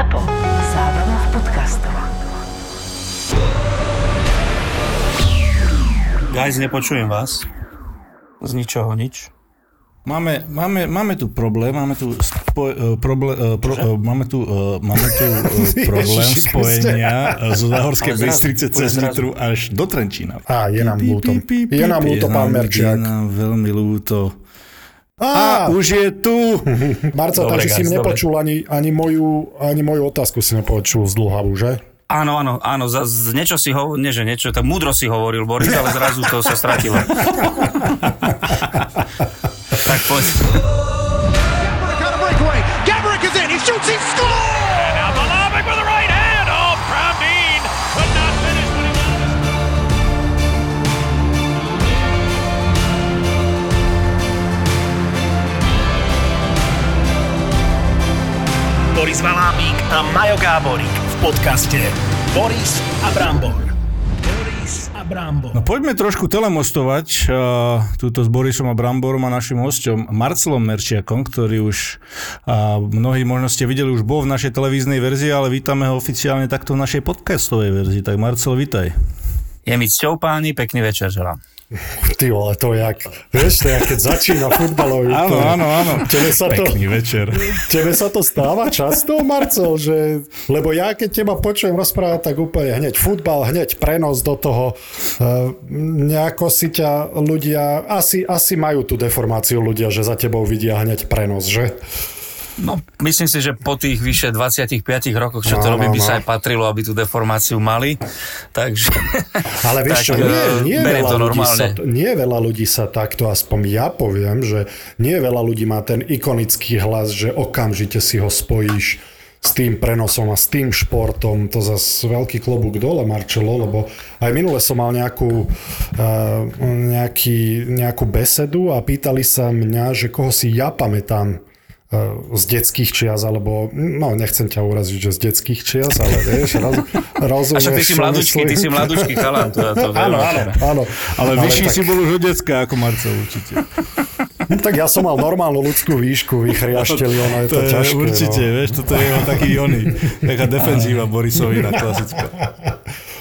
ZAPO. Zábrná v podcastov. Guys, nepočujem vás. Z ničoho nič. Máme, máme, máme tu problém, máme tu, spoj, uh, proble, uh, pro, uh, máme tu, uh, máme tu uh, problém Ježiši spojenia zo Záhorskej Bystrice cez. Nitru až do Trenčína. Á, je nám ľúto. Je nám ľúto, je pán nám- Merčiak. Je nám veľmi ľúto. Á, A už je tu! Dobre, takže si guys, nepočul ani, ani, moju, ani moju otázku si nepočul z dlhavu, že? Áno, áno, áno, za, z, niečo si hovoril, nie že niečo, tak múdro si hovoril, Boris, ale zrazu to sa stratilo. tak poď. A. Gabrick is in. He shoots. He scores. Now Malavik with the right Boris Valábík a Majo Gáborík v podcaste Boris a Brambor. Boris a Brambor. No poďme trošku telemostovať uh, túto s Borisom a Bramborom a našim hosťom Marcelom Merčiakom, ktorý už uh, mnohí možno ste videli, už bol v našej televíznej verzii, ale vítame ho oficiálne takto v našej podcastovej verzii. Tak Marcel, vitaj. Je mi cťou páni, pekný večer želám. Ty vole, to jak, vieš, to jak keď začína futbalový. Áno, to- áno, áno. Tebe sa, to, Pekný večer. tebe sa to stáva často, Marcel, že, lebo ja keď teba počujem rozprávať, tak úplne hneď futbal, hneď prenos do toho. Uh, nejako si ťa ľudia, asi, asi majú tú deformáciu ľudia, že za tebou vidia hneď prenos, že? No, myslím si, že po tých vyše 25 rokoch, čo to Áno, robím, by no. sa aj patrilo, aby tú deformáciu mali. Takže... Ale vieš čo, tak, nie, nie, veľa to ľudí normálne. sa, nie veľa ľudí sa takto, aspoň ja poviem, že nie veľa ľudí má ten ikonický hlas, že okamžite si ho spojíš s tým prenosom a s tým športom. To zase veľký klobúk dole, Marčelo, lebo aj minule som mal nejakú, uh, nejaký, nejakú besedu a pýtali sa mňa, že koho si ja pamätám z detských čias, alebo, no nechcem ťa uraziť, že z detských čias, ale vieš, roz, A rozumieš, však ty si čo mladúčky, ty si mladúčky chalan. To, to Áno, áno, áno. Ale, vyšší tak, si bol už od decka ako Marcel určite. tak ja som mal normálnu ľudskú výšku, vychriašteli, ono je to, To je ťažké. určite, No. vieš, toto je taký oný, taká defenzíva Borisovina klasická.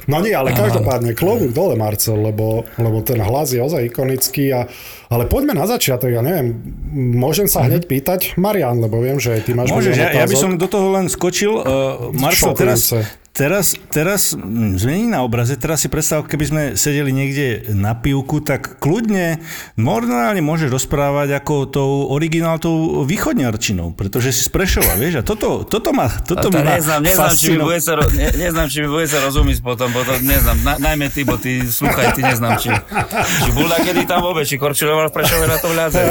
No nie, ale každopádne klobúk dole, Marcel, lebo, lebo ten hlas je ozaj ikonický. A, ale poďme na začiatok, ja neviem, môžem sa hneď pýtať, Marian, lebo viem, že ty máš Môžeš, ja, ja by som do toho len skočil. Uh, Marcel, Šokujúce. teraz, teraz mm, zmení na obraze, teraz si predstav, keby sme sedeli niekde na pivku, tak kľudne, normálne môžeš rozprávať ako tou origináltou východňarčinou, pretože si z Prešova, vieš, a toto, toto ma, toto To ma neznám, neznám, či mi bude sa, ne, neznám, či mi bude sa rozumieť potom, potom neznám, na, najmä ty, bo ty, sluchaj, ty neznám, či, či bol kedy tam vôbec, či korčiloval v Prešove na tom ľadze.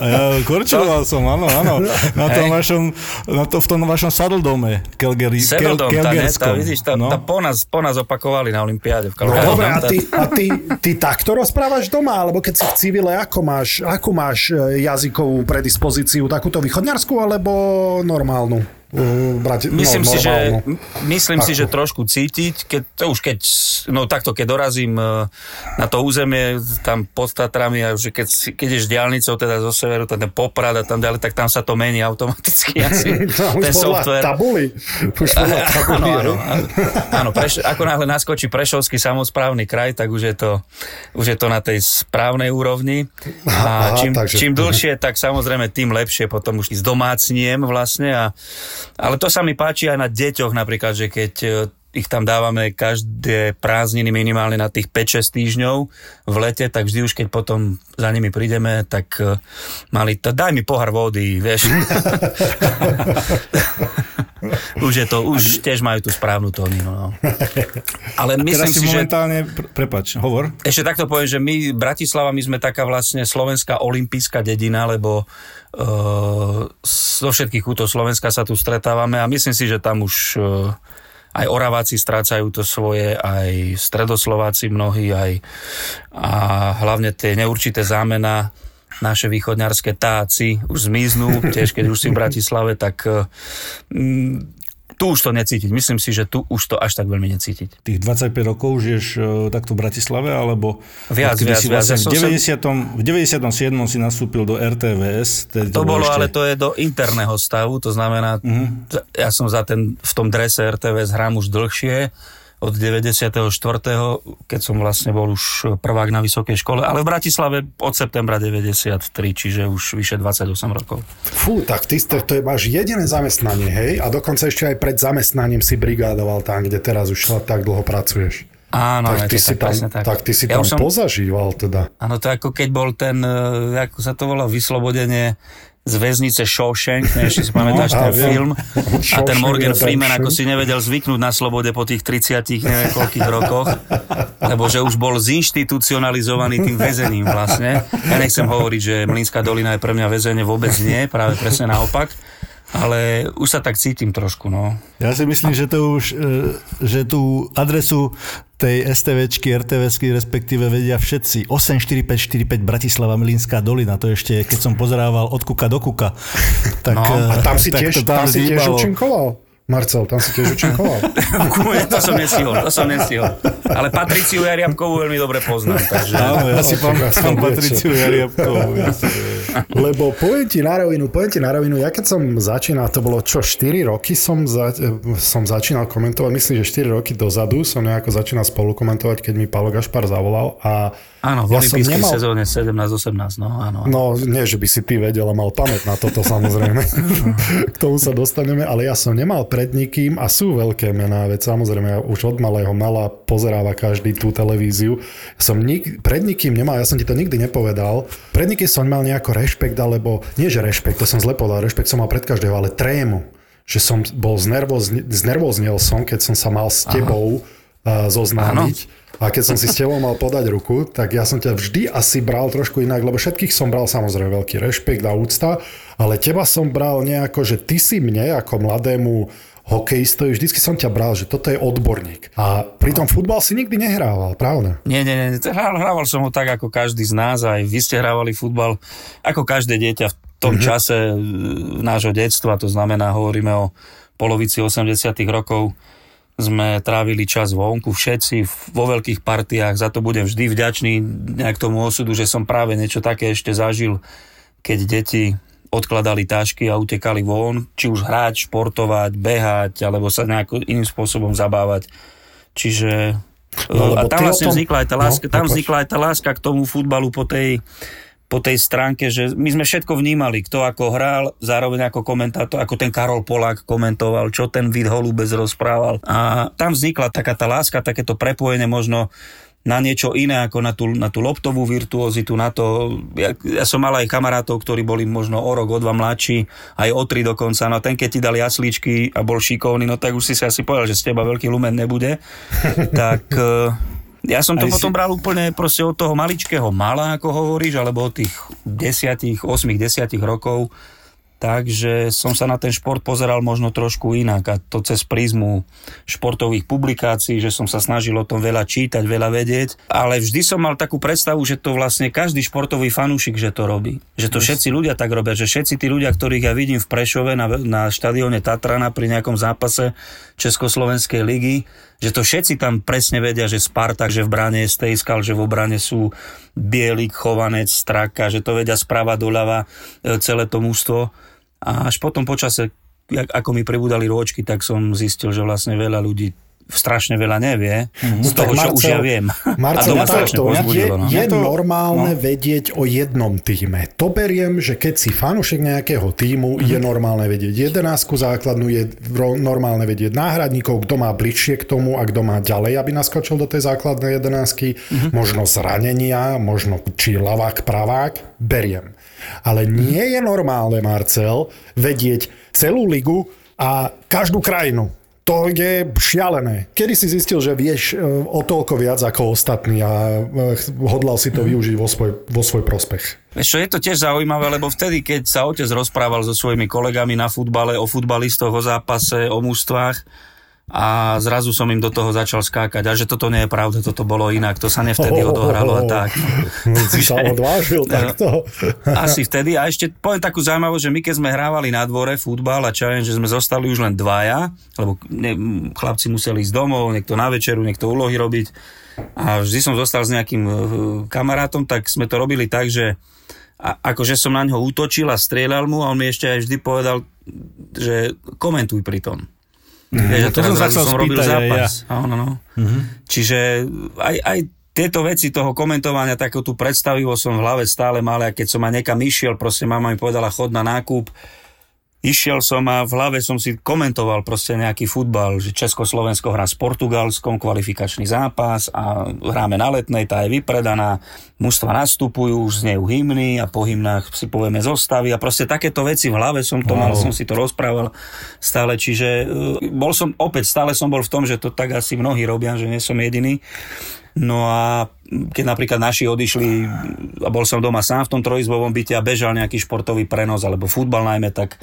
Ja, korčiloval som, áno, áno. Na tom Hej. vašom, na to, v tom vašom saddledome Kelgeri, Kel, Seveldom, tá, ne, tá, Kelgerskom. Vidíš, tá, no. tá po, nás, po nás opakovali na Olympiáde v No Kalkáde. dobre, a ty, a ty, ty takto rozprávaš doma, alebo keď si v civile, ako máš, akú máš e, jazykovú predispozíciu, takúto východňarskú, alebo normálnu? Uh, brať, Myslím, no, si, že, myslím si, že trošku cítiť, keď, to už keď, no takto, keď dorazím e, na to územie, tam pod Tatrami, a že keď, keď ideš diálnicou teda zo severu, ten Poprad a tam ďalej, tak tam sa to mení automaticky asi, už ten podľa software. tabuly. Už podľa. Áno, áno, áno, áno preš, ako náhle naskočí Prešovský samozprávny kraj, tak už je to, už je to na tej správnej úrovni. A Aha, čím, takže- čím dlhšie, tak samozrejme tým lepšie potom už zdomácniem vlastne. A, ale to sa mi páči aj na deťoch napríklad, že keď e, ich tam dávame každé prázdniny minimálne na tých 5-6 týždňov v lete, tak vždy už keď potom za nimi prídeme, tak e, mali to, daj mi pohár vody, vieš. už je to, už tiež majú tú správnu tóninu. No. Ale myslím si, že... momentálne, pr- prepač, hovor. Ešte takto poviem, že my, Bratislava, my sme taká vlastne slovenská olimpijská dedina, lebo uh, zo všetkých kútov Slovenska sa tu stretávame a myslím si, že tam už uh, aj Oraváci strácajú to svoje, aj Stredoslováci mnohí, aj a hlavne tie neurčité zámena naše východňarské táci už zmiznú, tiež keď už si v Bratislave, tak mm, tu už to necítiť. Myslím si, že tu už to až tak veľmi necítiť. Tých 25 rokov žiješ e, takto v Bratislave, alebo Viac, viac, si viac. vlastne som v, 90, v 97. si nastúpil do RTVS. Tedy To bolo, ešte... ale to je do interného stavu, to znamená, uh-huh. ja som za ten, v tom drese RTVS hrám už dlhšie, od 94., keď som vlastne bol už prvák na vysokej škole, ale v Bratislave od septembra 93, čiže už vyše 28 rokov. Fú, tak ty to, to je máš jediné zamestnanie, hej? A dokonca ešte aj pred zamestnaním si brigádoval tam, kde teraz už tak dlho pracuješ. Áno, tak, ty to si tak, tam, tak. tak ty si Ja tam som- pozažíval teda. Áno, to ako keď bol ten, e, ako sa to volá, vyslobodenie z väznice Shawshank, neviem, či si pamätáš No, ten viem. film. A ten Morgan. Freeman ako si nevedel zvyknúť na slobode po tých 30 neviem koľkých rokoch, lebo že už bol zinstitucionalizovaný tým väzením vlastne. Ja nechcem hovoriť, že Mlínska dolina je pre mňa väzenie, vôbec nie, práve presne naopak. Ale už sa tak cítim trošku, no. Ja si myslím, že to už, e, že tú adresu tej STVčky, RTVsky respektíve vedia všetci. 84545 Bratislava Milinská dolina, to ešte, keď som pozerával od kuka do kuka. Tak, No, e, A tam si tak tiež, tam si tiež účinkoval? Marcel, tam si tiež účinkoval. to som nestihol, to som nestihol. Ale Patriciu Jariabkovú veľmi dobre poznám, takže... Áno, ja si pamätám. Patriciu Jariabkovú. Lebo poviem ti na rovinu, poviem ti na rovinu, ja keď som začínal, to bolo čo, 4 roky som, za, som začínal komentovať, myslím, že 4 roky dozadu som nejako začínal spolu komentovať, keď mi Paolo Gašpar zavolal a Áno, v ja olympijskej nemal, sezóne 17-18, no áno. áno. No, nie, že by si ty vedel a mal pamäť na toto samozrejme. K tomu sa dostaneme, ale ja som nemal pred nikým a sú veľké mená, veď samozrejme ja už od malého mala pozeráva každý tú televíziu. Ja som nik, pred nikým nemal, ja som ti to nikdy nepovedal, pred nikým som nemal nejako rešpekt, alebo nie že rešpekt, to som zle povedal, rešpekt som mal pred každého, ale trému. Že som bol znervoz, znervoznel som, keď som sa mal s tebou uh, zoznámiť. A keď som si s tebou mal podať ruku, tak ja som ťa vždy asi bral trošku inak, lebo všetkých som bral samozrejme veľký rešpekt a úcta, ale teba som bral nejako, že ty si mne ako mladému hokejistovi, vždycky som ťa bral, že toto je odborník. A pritom futbal si nikdy nehrával, pravda? Nie, nie, nie. Hrával som ho tak, ako každý z nás, aj vy ste hrávali futbal, ako každé dieťa v tom mm-hmm. čase e, nášho detstva, to znamená, hovoríme o polovici 80 rokov, sme trávili čas vonku, všetci vo veľkých partiách, za to budem vždy vďačný nejak tomu osudu, že som práve niečo také ešte zažil, keď deti odkladali tášky a utekali von, či už hrať, športovať, behať, alebo sa nejako iným spôsobom zabávať. Čiže No, a lebo ty tam vlastne tom- vznikla aj tá no, láska, tam popač. vznikla aj tá láska k tomu futbalu po tej, po tej stránke, že my sme všetko vnímali, kto ako hral, zároveň ako komentátor, ako ten Karol Polák komentoval, čo ten Vid Holubec rozprával. A tam vznikla taká tá láska, takéto prepojenie možno na niečo iné ako na tú, na tú loptovú virtuozitu, na to, ja, ja som mal aj kamarátov, ktorí boli možno o rok, o dva mladší, aj o tri dokonca, no ten keď ti dali jaslíčky a bol šikovný, no tak už si si asi povedal, že z teba veľký lumen nebude, tak eh, ja som to Aj si- potom bral úplne proste od toho maličkého mala, ako hovoríš, alebo od tých 10, 8, 10 rokov, takže som sa na ten šport pozeral možno trošku inak a to cez prízmu športových publikácií, že som sa snažil o tom veľa čítať, veľa vedieť, ale vždy som mal takú predstavu, že to vlastne každý športový fanúšik, že to robí. Že to všetci ľudia tak robia, že všetci tí ľudia, ktorých ja vidím v Prešove na, na štadióne Tatrana pri nejakom zápase Československej ligy, že to všetci tam presne vedia, že Spartak, že v bráne je Stejskal, že v obrane sú Bielik, Chovanec, Straka, že to vedia sprava doľava e, celé to mústvo. A až potom počase, ako mi pribudali rôčky, tak som zistil, že vlastne veľa ľudí strašne veľa nevie mm-hmm. z toho, Tak čo už ja viem. a Marcel, to ma strašne takto, je. No. je to- normálne vedieť o jednom týme. To beriem, že keď si fanúšik nejakého týmu, je normálne vedieť jedenásku základnú, je normálne vedieť náhradníkov, kto má bližšie k tomu a kto má ďalej, aby naskočil do tej základnej jedenásky. Možno zranenia, možno či lavák, pravák, beriem. Ale nie je normálne, Marcel, vedieť celú ligu a každú krajinu. To je šialené. Kedy si zistil, že vieš e, o toľko viac ako ostatní a e, hodlal si to využiť vo svoj, vo svoj prospech? Čo, je to tiež zaujímavé, lebo vtedy, keď sa otec rozprával so svojimi kolegami na futbale, o futbalistoch, o zápase, o mústvách, a zrazu som im do toho začal skákať a že toto nie je pravda, toto bolo inak, to sa nevtedy odohralo a tak. Si sa odvážil takto. Asi vtedy a ešte poviem takú zaujímavosť, že my keď sme hrávali na dvore futbal a čajem, že sme zostali už len dvaja, lebo ne, chlapci museli ísť domov, niekto na večeru, niekto úlohy robiť a vždy som zostal s nejakým eh, kamarátom, tak sme to robili tak, že a, akože som na ňo útočil a strieľal mu a on mi ešte aj vždy povedal, že komentuj pri tom. Mm-hmm. Vieš, No to som sa chcel som robil aj zápas. Áno, no. Mm-hmm. Čiže aj, aj tieto veci toho komentovania, takú tú predstavivosť som v hlave stále mal, a keď som ma niekam išiel, proste mama mi povedala chod na nákup, Išiel som a v hlave som si komentoval proste nejaký futbal, že Československo hrá s Portugalskom, kvalifikačný zápas a hráme na letnej, tá je vypredaná, mužstva nastupujú, už znejú hymny a po hymnách si povieme zostavy a proste takéto veci v hlave som to wow. mal, som si to rozprával stále, čiže e, bol som, opäť stále som bol v tom, že to tak asi mnohí robia, že nie som jediný. No a keď napríklad naši odišli a bol som doma sám v tom trojizbovom byte a bežal nejaký športový prenos alebo futbal najmä, tak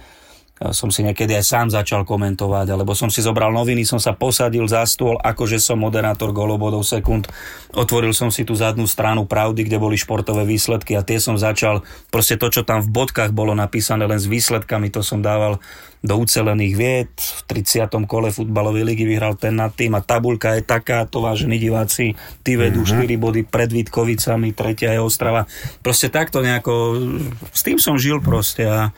som si niekedy aj sám začal komentovať, alebo som si zobral noviny, som sa posadil za stôl, akože som moderátor golobodov sekund. Otvoril som si tú zadnú stranu pravdy, kde boli športové výsledky a tie som začal, proste to, čo tam v bodkách bolo napísané len s výsledkami, to som dával do ucelených vied. V 30. kole futbalovej ligy vyhral ten nad tým a tabuľka je taká, to vážení diváci, ty vedú mm-hmm. 4 body pred Vítkovicami, tretia je Ostrava. Proste takto nejako, s tým som žil proste a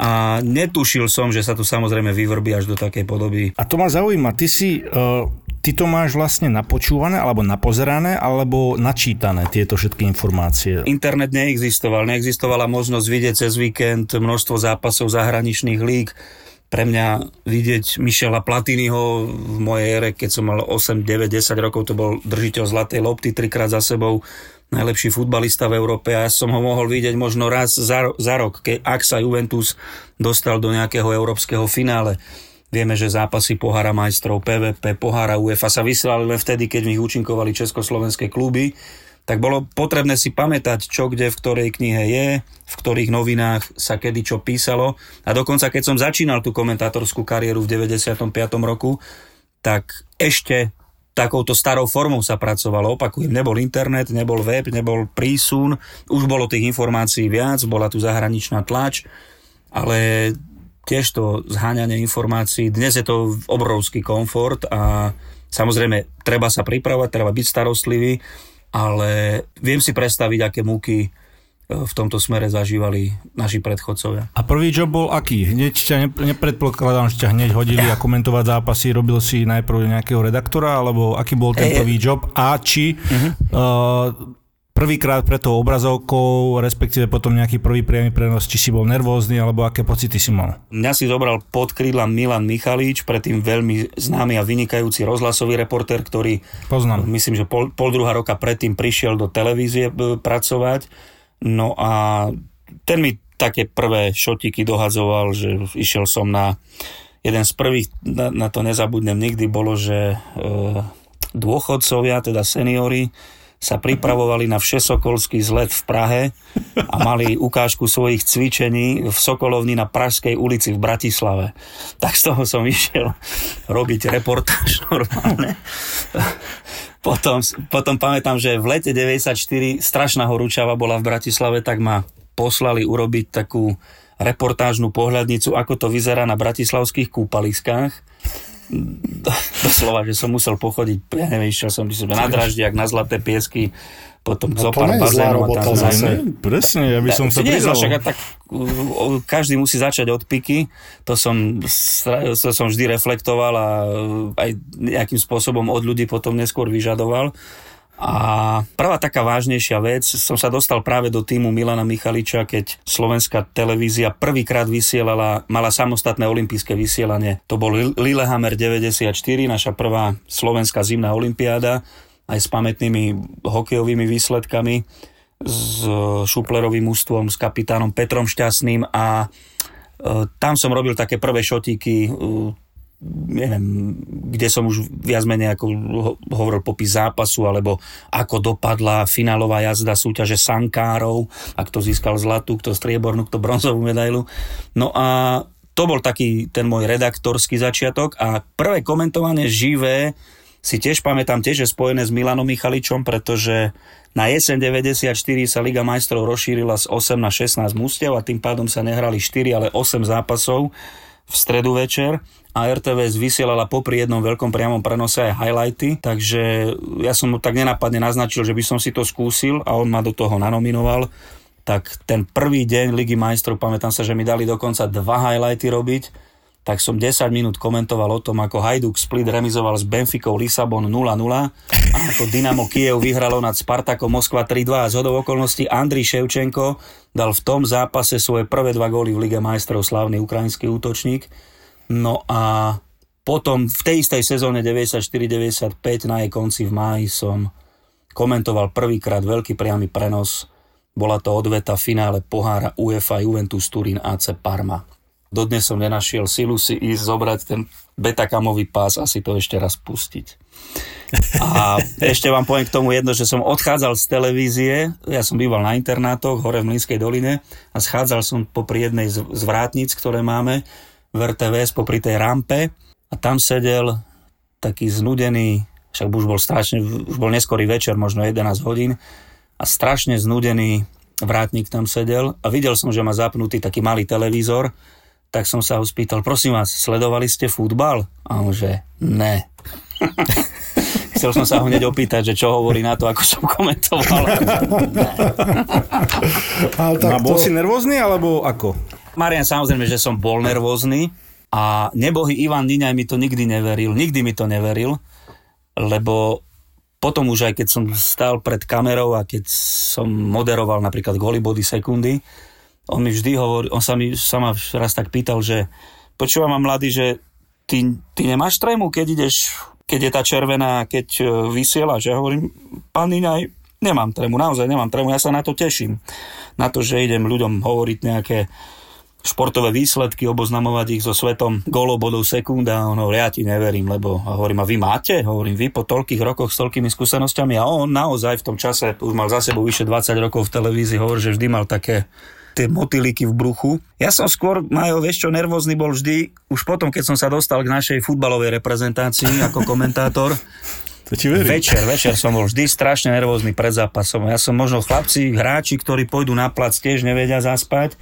a netušil som, že sa to samozrejme vyvrbí až do takej podoby. A to ma zaujíma, ty si... Uh... Ty to máš vlastne napočúvané, alebo napozerané, alebo načítané tieto všetky informácie? Internet neexistoval, neexistovala možnosť vidieť cez víkend množstvo zápasov zahraničných líg. Pre mňa vidieť Michela Platiniho v mojej ére, keď som mal 8, 9, 10 rokov, to bol držiteľ zlatej lopty trikrát za sebou, najlepší futbalista v Európe a ja som ho mohol vidieť možno raz za, za rok, keď, ak sa Juventus dostal do nejakého európskeho finále. Vieme, že zápasy pohára majstrov, PVP, pohára UEFA sa vysielali len vtedy, keď v nich účinkovali československé kluby, tak bolo potrebné si pamätať, čo kde v ktorej knihe je, v ktorých novinách sa kedy čo písalo. A dokonca, keď som začínal tú komentátorskú kariéru v 95. roku, tak ešte takouto starou formou sa pracovalo. Opakujem, nebol internet, nebol web, nebol prísun, už bolo tých informácií viac, bola tu zahraničná tlač, ale tiež to zháňanie informácií, dnes je to obrovský komfort a samozrejme treba sa pripravať, treba byť starostlivý, ale viem si predstaviť, aké múky v tomto smere zažívali naši predchodcovia. A prvý job bol aký? Hneď ťa nepredpokladám, že ťa hneď hodili a komentovať zápasy. Robil si najprv nejakého redaktora, alebo aký bol ten prvý job? A či uh-huh. uh, prvýkrát pre tou obrazovkou, respektíve potom nejaký prvý priamy prenos, či si bol nervózny, alebo aké pocity si mal? Mňa si zobral pod krídla Milan Michalíč, predtým veľmi známy a vynikajúci rozhlasový reportér, ktorý Poznám. myslím, že pol, pol druhá roka predtým prišiel do televízie pracovať No a ten mi také prvé šotiky dohadzoval, že išiel som na jeden z prvých, na, na to nezabudnem nikdy, bolo, že e, dôchodcovia, teda seniory, sa pripravovali na všesokolský zlet v Prahe a mali ukážku svojich cvičení v Sokolovni na Pražskej ulici v Bratislave. Tak z toho som išiel robiť reportáž normálne. Potom, potom pamätám, že v lete 94 strašná horúčava bola v Bratislave, tak ma poslali urobiť takú reportážnu pohľadnicu, ako to vyzerá na bratislavských kúpaliskách. Doslova, že som musel pochodiť, ja neviem, išiel som na draždiak, na zlaté piesky, potom no, zo pár bazénov tam zase. Presne, ja by som sa pridal. Tak, každý musí začať od piky, to som, to som vždy reflektoval a aj nejakým spôsobom od ľudí potom neskôr vyžadoval. A prvá taká vážnejšia vec, som sa dostal práve do týmu Milana Michaliča, keď slovenská televízia prvýkrát vysielala, mala samostatné olympijské vysielanie. To bol Lillehammer 94, naša prvá slovenská zimná olympiáda, aj s pamätnými hokejovými výsledkami, s šuplerovým ústvom, s kapitánom Petrom Šťastným a e, tam som robil také prvé šotíky neviem, kde som už viac menej ako hovoril popis zápasu, alebo ako dopadla finálová jazda súťaže sankárov, a kto získal zlatú, kto striebornú, kto bronzovú medailu. No a to bol taký ten môj redaktorský začiatok a prvé komentovanie živé si tiež pamätám tiež, že spojené s Milanom Michaličom, pretože na jeseň 94 sa Liga majstrov rozšírila z 8 na 16 mústev a tým pádom sa nehrali 4, ale 8 zápasov v stredu večer. A RTVS vysielala popri jednom veľkom priamom prenose aj highlighty, takže ja som mu tak nenapadne naznačil, že by som si to skúsil a on ma do toho nanominoval. Tak ten prvý deň Ligy majstrov, pamätám sa, že mi dali dokonca dva highlighty robiť, tak som 10 minút komentoval o tom, ako Hajduk Split remizoval s Benficou Lisabon 0-0 a ako Dynamo Kiev vyhralo nad Spartakom Moskva 3-2 a z okolností Andriy Ševčenko dal v tom zápase svoje prvé dva góly v Lige majstrov slávny ukrajinský útočník. No a potom v tej istej sezóne 94-95 na jej konci v máji som komentoval prvýkrát veľký priamy prenos bola to odveta finále pohára UEFA Juventus Turín AC Parma. Dodnes som nenašiel silu si ísť zobrať ten betakamový pás a si to ešte raz pustiť. A ešte vám poviem k tomu jedno, že som odchádzal z televízie, ja som býval na internátoch hore v Mlínskej doline a schádzal som popri jednej z vrátnic, ktoré máme v RTVS, popri tej rampe a tam sedel taký znudený, však už bol strašne, už bol neskorý večer, možno 11 hodín, a strašne znudený vrátnik tam sedel a videl som, že má zapnutý taký malý televízor, tak som sa ho spýtal, prosím vás, sledovali ste futbal? A on, že ne. Chcel som sa ho hneď opýtať, že čo hovorí na to, ako som komentoval. Ale tak no, bol to... si nervózny, alebo ako? Marian, samozrejme, že som bol nervózny a nebohy Ivan Niňaj mi to nikdy neveril, nikdy mi to neveril, lebo potom už aj keď som stál pred kamerou a keď som moderoval napríklad golibody sekundy, on mi vždy hovorí, on sa mi sa ma raz tak pýtal, že počúvam ma mladý, že ty, ty nemáš trému, keď ideš, keď je tá červená, keď e, vysiela, že hovorím, pán Iňaj, nemám trému, naozaj nemám trému, ja sa na to teším. Na to, že idem ľuďom hovoriť nejaké športové výsledky, oboznamovať ich so svetom golobodov sekunda. On hovorí, ja ti neverím, lebo a hovorím, a vy máte? Hovorím, vy po toľkých rokoch s toľkými skúsenosťami a on naozaj v tom čase, už mal za sebou vyše 20 rokov v televízii, hovorí, že vždy mal také tie motýliky v bruchu. Ja som skôr, Majo, vieš čo, nervózny bol vždy, už potom, keď som sa dostal k našej futbalovej reprezentácii ako komentátor, to ti verím. Večer, večer som bol vždy strašne nervózny pred zápasom. Ja som možno chlapci, hráči, ktorí pôjdu na plac, tiež nevedia zaspať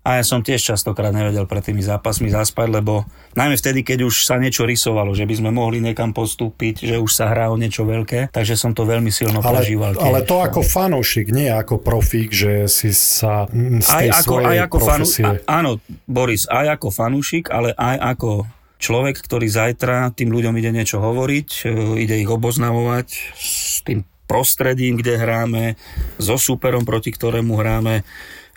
a ja som tiež častokrát nevedel pred tými zápasmi zaspať, lebo najmä vtedy, keď už sa niečo rysovalo, že by sme mohli niekam postúpiť, že už sa hrá o niečo veľké, takže som to veľmi silno ale, prežíval. Tiež. Ale to ako fanúšik, nie ako profík, že si sa z tej aj ako, aj ako profesie... Fanu, áno, Boris, aj ako fanúšik, ale aj ako človek, ktorý zajtra tým ľuďom ide niečo hovoriť, e, ide ich oboznamovať s tým prostredím, kde hráme, so súperom, proti ktorému hráme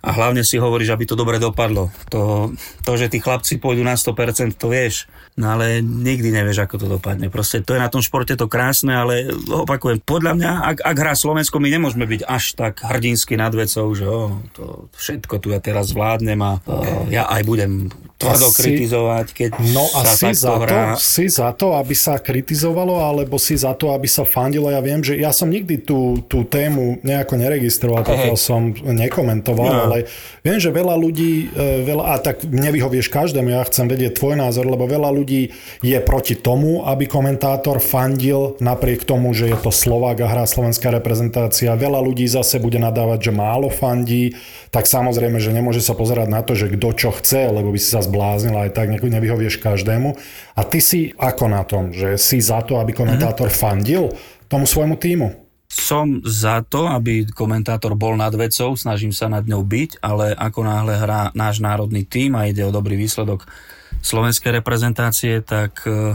a hlavne si hovoríš, aby to dobre dopadlo. To, to, že tí chlapci pôjdu na 100%, to vieš, no ale nikdy nevieš, ako to dopadne. Proste to je na tom športe to krásne, ale opakujem, podľa mňa, ak, ak hrá Slovensko, my nemôžeme byť až tak hrdinsky nad vecou, že oh, to všetko tu ja teraz zvládnem a oh, ja aj budem tvrdo si, kritizovať, keď no a sa si za, hrá. to, si za to, aby sa kritizovalo, alebo si za to, aby sa fandilo. Ja viem, že ja som nikdy tú, tú tému nejako neregistroval, pokiaľ som nekomentoval, No. ale viem, že veľa ľudí, e, veľa, a tak nevyhovieš každému, ja chcem vedieť tvoj názor, lebo veľa ľudí je proti tomu, aby komentátor fandil napriek tomu, že je to Slovák a hrá slovenská reprezentácia. Veľa ľudí zase bude nadávať, že málo fandí, tak samozrejme, že nemôže sa pozerať na to, že kto čo chce, lebo by si sa zbláznil aj tak nevyhovieš každému. A ty si ako na tom, že si za to, aby komentátor fandil tomu svojmu týmu? Som za to, aby komentátor bol nad vecou, snažím sa nad ňou byť, ale ako náhle hrá náš národný tým a ide o dobrý výsledok slovenskej reprezentácie, tak e,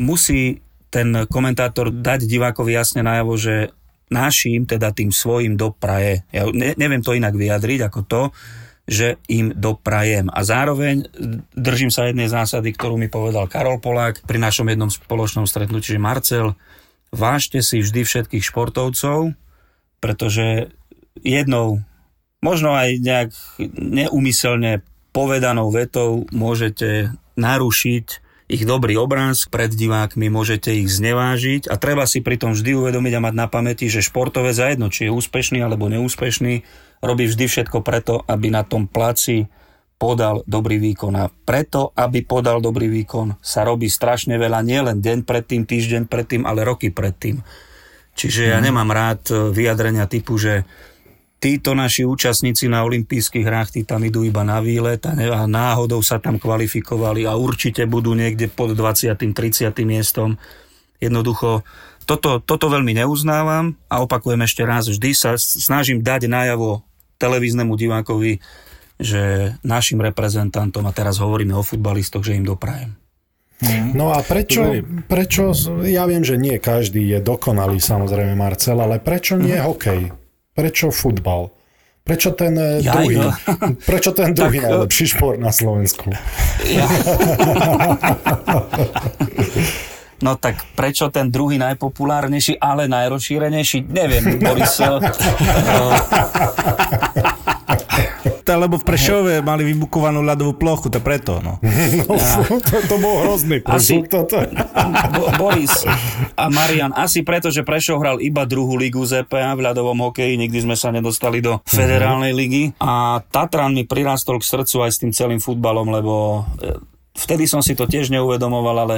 musí ten komentátor dať divákovi jasne najavo, že našim, teda tým svojim dopraje. Ja ne, neviem to inak vyjadriť ako to, že im doprajem. A zároveň držím sa jednej zásady, ktorú mi povedal Karol Polák pri našom jednom spoločnom stretnutí, že Marcel, vážte si vždy všetkých športovcov, pretože jednou, možno aj nejak neumyselne povedanou vetou môžete narušiť ich dobrý obraz pred divákmi, môžete ich znevážiť a treba si pritom vždy uvedomiť a mať na pamäti, že športové za jedno, či je úspešný alebo neúspešný, robí vždy všetko preto, aby na tom placi podal dobrý výkon. A preto, aby podal dobrý výkon, sa robí strašne veľa, nielen deň predtým, týždeň predtým, ale roky predtým. Čiže ja nemám rád e, vyjadrenia typu, že títo naši účastníci na olympijských hrách, tí tam idú iba na výlet a, ne, a náhodou sa tam kvalifikovali a určite budú niekde pod 20. 30. miestom. Jednoducho, toto, toto veľmi neuznávam a opakujem ešte raz, vždy sa snažím dať najavo televíznemu divákovi, že našim reprezentantom, a teraz hovoríme o futbalistoch, že im doprajem. No a prečo, prečo, ja viem, že nie každý je dokonalý, samozrejme Marcel, ale prečo nie hokej? Prečo futbal? Prečo ten eh, Ja, druhý? no. Prečo ten druhý Tak, eh, najlepší šport na Slovensku? Ja. No tak prečo ten druhý najpopulárnejší, ale najrozšírenejší? Neviem, Boris. eh, Tá, lebo v Prešove mali vybukovanú ľadovú plochu, to preto, no. No, to, to bol hrozný Asi- produkt. Toto. Bo- Boris a Marian, asi preto, že Prešov hral iba druhú ligu ZPA v ľadovom hokeji, nikdy sme sa nedostali do federálnej ligy a Tatran mi prirastol k srdcu aj s tým celým futbalom, lebo e, vtedy som si to tiež neuvedomoval, ale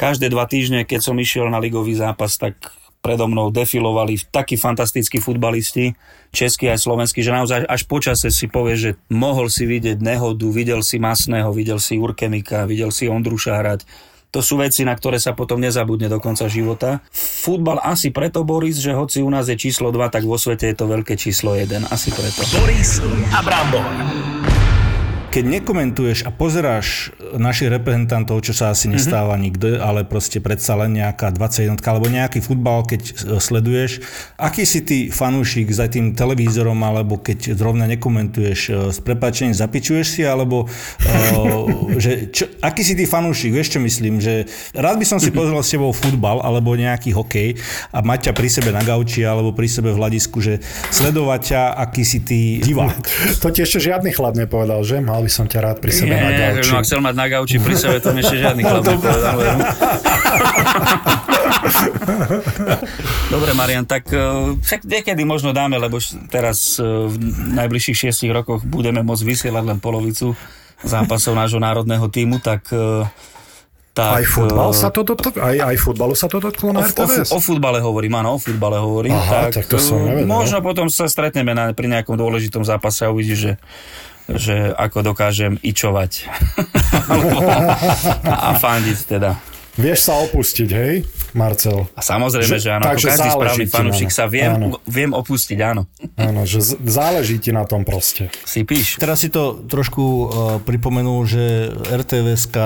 každé dva týždne, keď som išiel na ligový zápas, tak predo mnou defilovali takí fantastickí futbalisti, českí aj slovenskí, že naozaj až počase si povie, že mohol si vidieť Nehodu, videl si Masného, videl si Urkemika, videl si Ondruša hrať. To sú veci, na ktoré sa potom nezabudne do konca života. Futbal asi preto, Boris, že hoci u nás je číslo 2, tak vo svete je to veľké číslo 1. Asi preto. Boris a Brambor. Keď nekomentuješ a pozeráš našich reprezentantov, čo sa asi nestáva mm-hmm. nikde, ale proste predsa len nejaká 21 alebo nejaký futbal, keď e, sleduješ, aký si ty fanúšik za tým televízorom, alebo keď zrovna nekomentuješ, e, s prepáčením zapičuješ si, alebo uh, že čo, aký si ty fanúšik, vieš čo myslím, že rád by som si pozrel s tebou futbal alebo nejaký hokej a mať ťa pri sebe na gauči alebo pri sebe v hľadisku, že sledovať ťa, aký si ty divák. To ti ešte žiadny chlap nepovedal, že? Mal by som ťa rád pri sebe na Nie, že gauči. ma chcel mať na gauči pri sebe, to ešte žiadny chlap nepovedal. Dobre, Marian, tak eh, však niekedy možno dáme, lebo teraz eh, v najbližších šiestich rokoch budeme môcť vysielať len polovicu zápasov nášho národného týmu, tak... eh, tak Aj futbal sa to dotklo? Aj, aj futbalu sa to dotklo O, na o, RTVS? o futbale hovorím, áno, o futbale hovorím. Aha, tak to som nevedel. Možno potom sa stretneme na, pri nejakom dôležitom zápase a uvidíš, že že ako dokážem ičovať a fandiť teda. Vieš sa opustiť, hej, Marcel? A samozrejme, Že- že, áno, ako takže každý správny fanúšik sa viem, áno. viem opustiť, áno. Áno, že z- záleží ti na tom proste. Si píš. Teraz si to trošku uh, pripomenul, že RTVSK,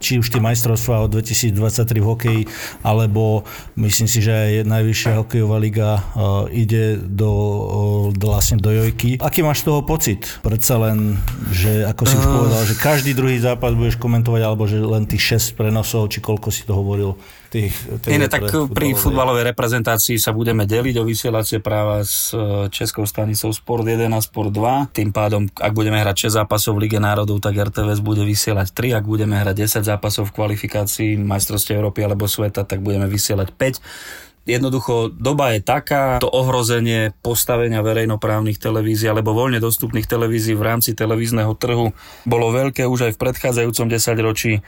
či už tie majstrovstvá od 2023 v hokeji, alebo myslím si, že aj najvyššia hokejová liga uh, ide do, uh, do, vlastne do Jojky. Aký máš z toho pocit? Predsa len, že ako si už povedal, že každý druhý zápas budeš komentovať, alebo že len tých 6 prenosov, či koľko si to hovoril. Tej Nie, ne, tak pre pri futbalovej. futbalovej reprezentácii sa budeme deliť o vysielacie práva s e, Českou stanicou Sport 1 a Sport 2. Tým pádom, ak budeme hrať 6 zápasov v Lige národov, tak RTVS bude vysielať 3. Ak budeme hrať 10 zápasov v kvalifikácii majstrovstiev Európy alebo sveta, tak budeme vysielať 5. Jednoducho, doba je taká, to ohrozenie postavenia verejnoprávnych televízií alebo voľne dostupných televízií v rámci televízneho trhu bolo veľké už aj v predchádzajúcom desaťročí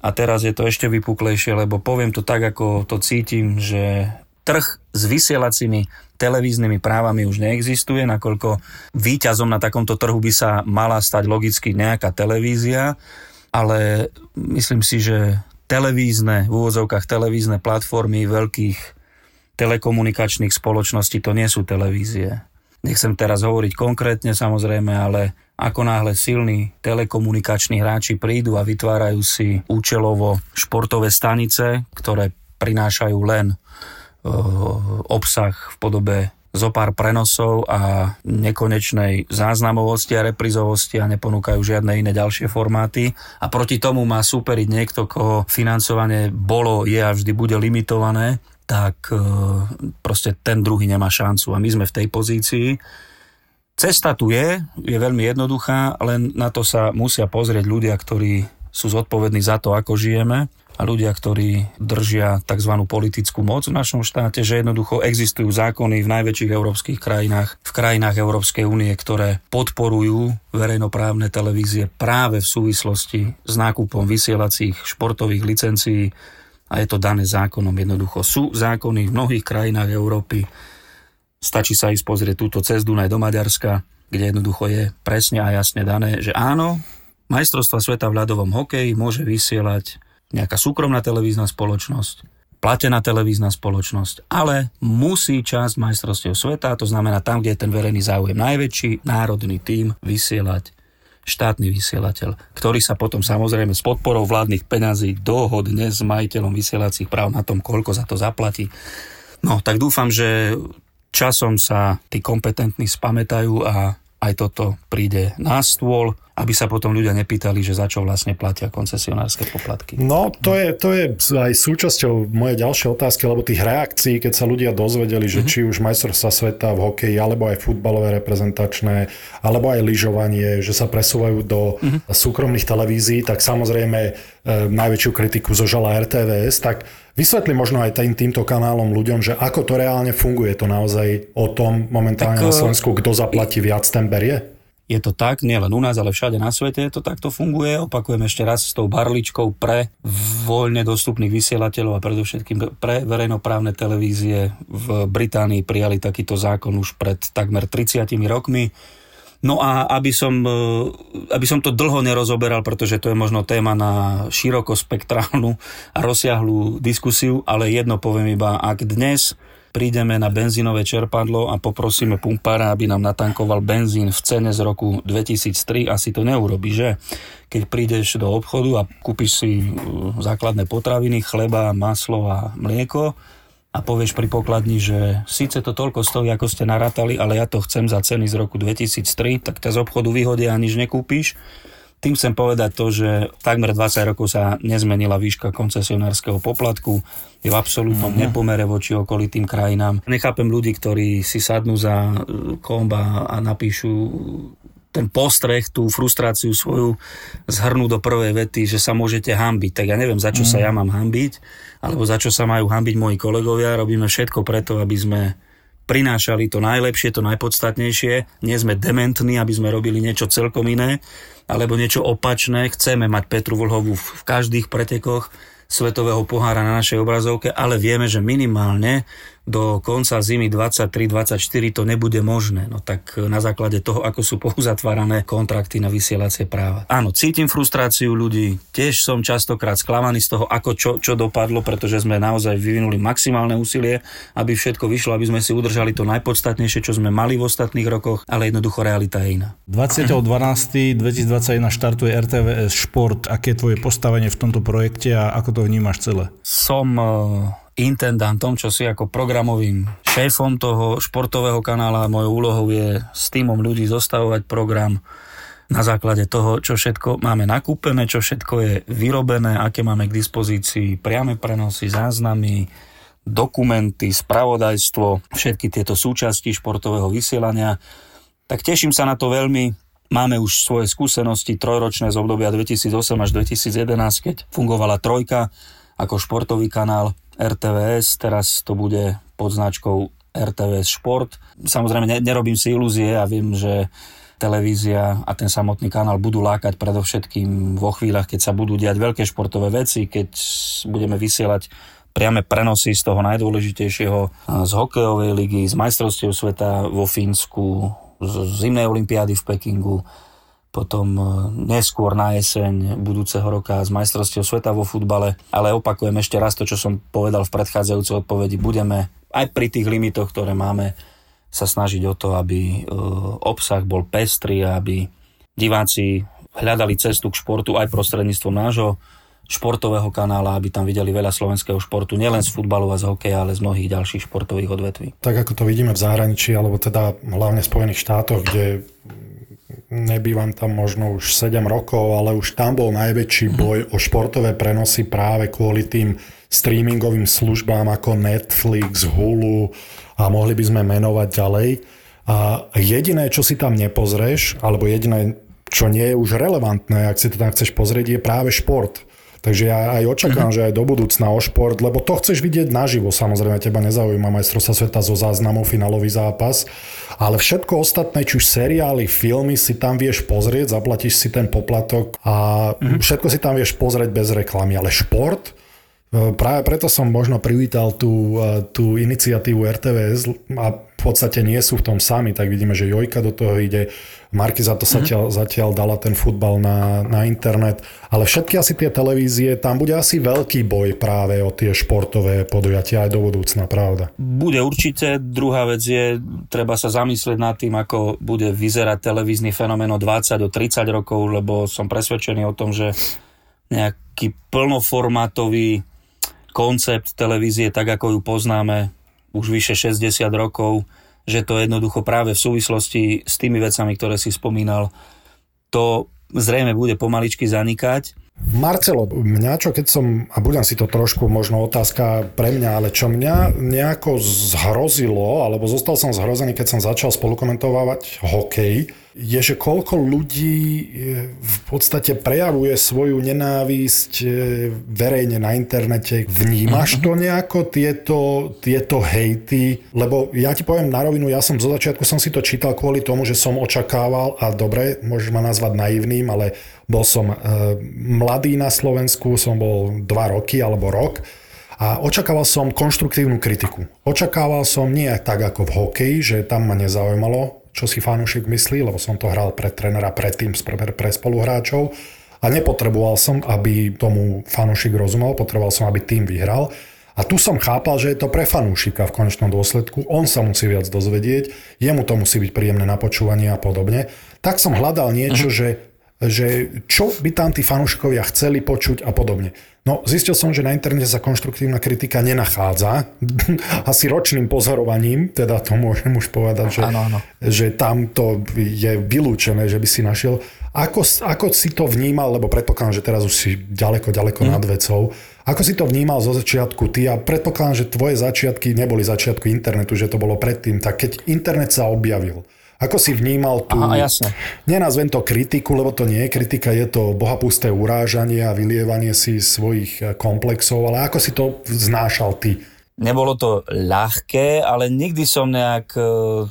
a teraz je to ešte vypuklejšie, lebo poviem to tak, ako to cítim, že trh s vysielacími televíznymi právami už neexistuje, nakoľko výťazom na takomto trhu by sa mala stať logicky nejaká televízia, ale myslím si, že televízne, v úvodzovkách televízne platformy veľkých telekomunikačných spoločností to nie sú televízie. Nechcem teraz hovoriť konkrétne samozrejme, ale ako náhle silní telekomunikační hráči prídu a vytvárajú si účelovo športové stanice, ktoré prinášajú len e, obsah v podobe zo pár prenosov a nekonečnej záznamovosti a reprizovosti a neponúkajú žiadne iné ďalšie formáty. A proti tomu má superiť niekto, koho financovanie bolo, je a vždy bude limitované, tak e, proste ten druhý nemá šancu. A my sme v tej pozícii. Cesta tu je, je veľmi jednoduchá, len na to sa musia pozrieť ľudia, ktorí sú zodpovední za to, ako žijeme. a ľudia, ktorí držia tzv. politickú moc v našom štáte, že jednoducho existujú zákony v najväčších európskych krajinách, v krajinách Európskej únie, ktoré podporujú verejnoprávne televízie práve v súvislosti s nákupom vysielacích športových licencií a je to dané zákonom. Jednoducho sú zákony v mnohých krajinách Európy. Stačí sa ísť pozrieť túto cez Dunaj do Maďarska, kde jednoducho je presne a jasne dané, že áno, majstrovstva sveta v ľadovom hokeji môže vysielať nejaká súkromná televízna spoločnosť, platená televízna spoločnosť, ale musí časť majstrovstiev sveta, to znamená tam, kde je ten verejný záujem najväčší, národný tím vysielať štátny vysielateľ, ktorý sa potom samozrejme s podporou vládnych peňazí dohodne s majiteľom vysielacích práv na tom, koľko za to zaplatí. No, tak dúfam, že časom sa tí kompetentní spamätajú a aj toto príde na stôl, aby sa potom ľudia nepýtali, že za čo vlastne platia koncesionárske poplatky. No, to je, to je aj súčasťou mojej ďalšej otázky, lebo tých reakcií, keď sa ľudia dozvedeli, že mm-hmm. či už majstrovstvá sveta v hokeji, alebo aj futbalové reprezentačné, alebo aj lyžovanie, že sa presúvajú do mm-hmm. súkromných televízií, tak samozrejme e, najväčšiu kritiku zožala RTVS, tak Vysvetli možno aj tým, týmto kanálom ľuďom, že ako to reálne funguje, to naozaj o tom momentálne tak, na e, Slovensku, kto zaplatí viac, ten berie? Je to tak, nielen u nás, ale všade na svete to takto funguje. Opakujem ešte raz s tou barličkou pre voľne dostupných vysielateľov a predovšetkým pre verejnoprávne televízie. V Británii prijali takýto zákon už pred takmer 30 rokmi. No a aby som, e, aby som to dlho nerozoberal, pretože to je možno téma na širokospektrálnu a rozsiahlú diskusiu, ale jedno poviem iba, ak dnes prídeme na benzínové čerpadlo a poprosíme pumpára, aby nám natankoval benzín v cene z roku 2003, asi to neurobi, že? Keď prídeš do obchodu a kúpiš si uh, základné potraviny, chleba, maslo a mlieko a povieš pri pokladni, že síce to toľko stojí, ako ste narátali, ale ja to chcem za ceny z roku 2003, tak ťa z obchodu vyhodia a nič nekúpiš tým chcem povedať to, že takmer 20 rokov sa nezmenila výška koncesionárskeho poplatku, je v absolútnom mm-hmm. nepomere voči okolitým krajinám. Nechápem ľudí, ktorí si sadnú za e, komba a napíšu ten postreh, tú frustráciu svoju zhrnú do prvej vety, že sa môžete hambiť. Tak ja neviem, za čo mm. sa ja mám hambiť, alebo za čo sa majú hambiť moji kolegovia. Robíme všetko preto, aby sme prinášali to najlepšie, to najpodstatnejšie. Nie sme dementní, aby sme robili niečo celkom iné alebo niečo opačné. Chceme mať Petru Vlhovú v každých pretekoch svetového pohára na našej obrazovke, ale vieme, že minimálne do konca zimy 23-24 to nebude možné. No tak na základe toho, ako sú pouzatvárané kontrakty na vysielacie práva. Áno, cítim frustráciu ľudí, tiež som častokrát sklamaný z toho, ako čo, čo dopadlo, pretože sme naozaj vyvinuli maximálne úsilie, aby všetko vyšlo, aby sme si udržali to najpodstatnejšie, čo sme mali v ostatných rokoch, ale jednoducho realita je iná. 20.12.2021 štartuje RTVS Šport. Aké je tvoje postavenie v tomto projekte a ako to vnímaš celé? Som intendantom, čo si ako programovým šéfom toho športového kanála. Mojou úlohou je s týmom ľudí zostavovať program na základe toho, čo všetko máme nakúpené, čo všetko je vyrobené, aké máme k dispozícii priame prenosy, záznamy, dokumenty, spravodajstvo, všetky tieto súčasti športového vysielania. Tak teším sa na to veľmi. Máme už svoje skúsenosti trojročné z obdobia 2008 až 2011, keď fungovala trojka ako športový kanál RTVS, teraz to bude pod značkou RTVS Šport. Samozrejme, nerobím si ilúzie a viem, že televízia a ten samotný kanál budú lákať predovšetkým vo chvíľach, keď sa budú diať veľké športové veci, keď budeme vysielať priame prenosy z toho najdôležitejšieho z hokejovej ligy, z majstrovstiev sveta vo Fínsku, z zimnej olympiády v Pekingu, potom e, neskôr na jeseň budúceho roka z majstrovstiev sveta vo futbale. Ale opakujem ešte raz to, čo som povedal v predchádzajúcej odpovedi. Budeme aj pri tých limitoch, ktoré máme, sa snažiť o to, aby e, obsah bol pestrý aby diváci hľadali cestu k športu aj prostredníctvom nášho športového kanála, aby tam videli veľa slovenského športu, nielen z futbalu a z hokeja, ale z mnohých ďalších športových odvetví. Tak ako to vidíme v zahraničí, alebo teda hlavne v Spojených štátoch, kde nebývam tam možno už 7 rokov, ale už tam bol najväčší mhm. boj o športové prenosy práve kvôli tým streamingovým službám ako Netflix, Hulu a mohli by sme menovať ďalej. A jediné, čo si tam nepozrieš, alebo jediné, čo nie je už relevantné, ak si to tam chceš pozrieť, je práve šport. Takže ja aj očakávam, že aj do budúcna o šport, lebo to chceš vidieť naživo, samozrejme, teba nezaujíma majstrovstva sveta zo záznamov, finálový zápas, ale všetko ostatné, či už seriály, filmy si tam vieš pozrieť, zaplatíš si ten poplatok a všetko si tam vieš pozrieť bez reklamy, ale šport, e, Práve preto som možno privítal tú, e, tú iniciatívu RTVS a podstate nie sú v tom sami, tak vidíme, že Jojka do toho ide, Marky za to zatiaľ, zatiaľ dala ten futbal na, na internet, ale všetky asi tie televízie, tam bude asi veľký boj práve o tie športové podujatia aj do budúcna, pravda. Bude určite. Druhá vec je, treba sa zamyslieť nad tým, ako bude vyzerať televízny fenomén o 20 do 30 rokov, lebo som presvedčený o tom, že nejaký plnoformátový koncept televízie, tak ako ju poznáme už vyše 60 rokov, že to jednoducho práve v súvislosti s tými vecami, ktoré si spomínal, to zrejme bude pomaličky zanikať. Marcelo, mňa čo keď som, a budem si to trošku možno otázka pre mňa, ale čo mňa nejako zhrozilo, alebo zostal som zhrozený, keď som začal spolukomentovať hokej, je, že koľko ľudí e, v podstate prejavuje svoju nenávisť e, verejne na internete. Vnímaš to nejako, tieto, tieto hejty? Lebo ja ti poviem na rovinu, ja som zo začiatku som si to čítal kvôli tomu, že som očakával, a dobre, môžeš ma nazvať naivným, ale bol som e, mladý na Slovensku, som bol dva roky alebo rok a očakával som konštruktívnu kritiku. Očakával som nie tak ako v hokeji, že tam ma nezaujímalo, čo si fanúšik myslí, lebo som to hral pre trénera predtým pre, pre spoluhráčov a nepotreboval som, aby tomu fanúšik rozumel, potreboval som, aby tým vyhral. A tu som chápal, že je to pre fanúšika v konečnom dôsledku, on sa musí viac dozvedieť, jemu to musí byť príjemné na počúvanie a podobne. Tak som hľadal niečo, uh-huh. že, že čo by tam tí fanúšikovia chceli počuť a podobne. No, zistil som, že na internete sa konštruktívna kritika nenachádza. Asi ročným pozorovaním, teda to môžem už povedať, že, Áno, áno. že tam to je vylúčené, že by si našiel. Ako, ako si to vnímal, lebo predpokladám, že teraz už si ďaleko, ďaleko Mhm. nad vecou. Ako si to vnímal zo začiatku ty a predpokladám, že tvoje začiatky neboli začiatku internetu, že to bolo predtým. Tak keď internet sa objavil, ako si vnímal tú... Aha, jasne. Nenazvem to kritiku, lebo to nie je kritika, je to bohapusté urážanie a vylievanie si svojich eh, komplexov, ale ako si to znášal ty? Nebolo to ľahké, ale nikdy som nejak e,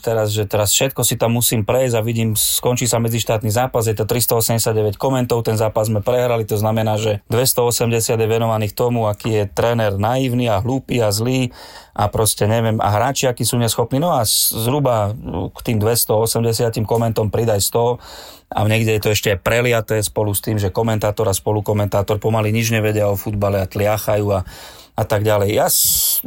teraz, že teraz všetko si tam musím prejsť a vidím, skončí sa medzištátny zápas, je to 389 komentov, ten zápas sme prehrali, to znamená, že 280 je venovaných tomu, aký je tréner naivný a hlúpy a zlý a proste neviem, a hráči, akí sú neschopní, no a zhruba k tým 280 komentom pridaj 100 a niekde je to ešte aj preliaté spolu s tým, že komentátor a spolukomentátor pomaly nič nevedia o futbale a tliachajú a a tak ďalej. Ja,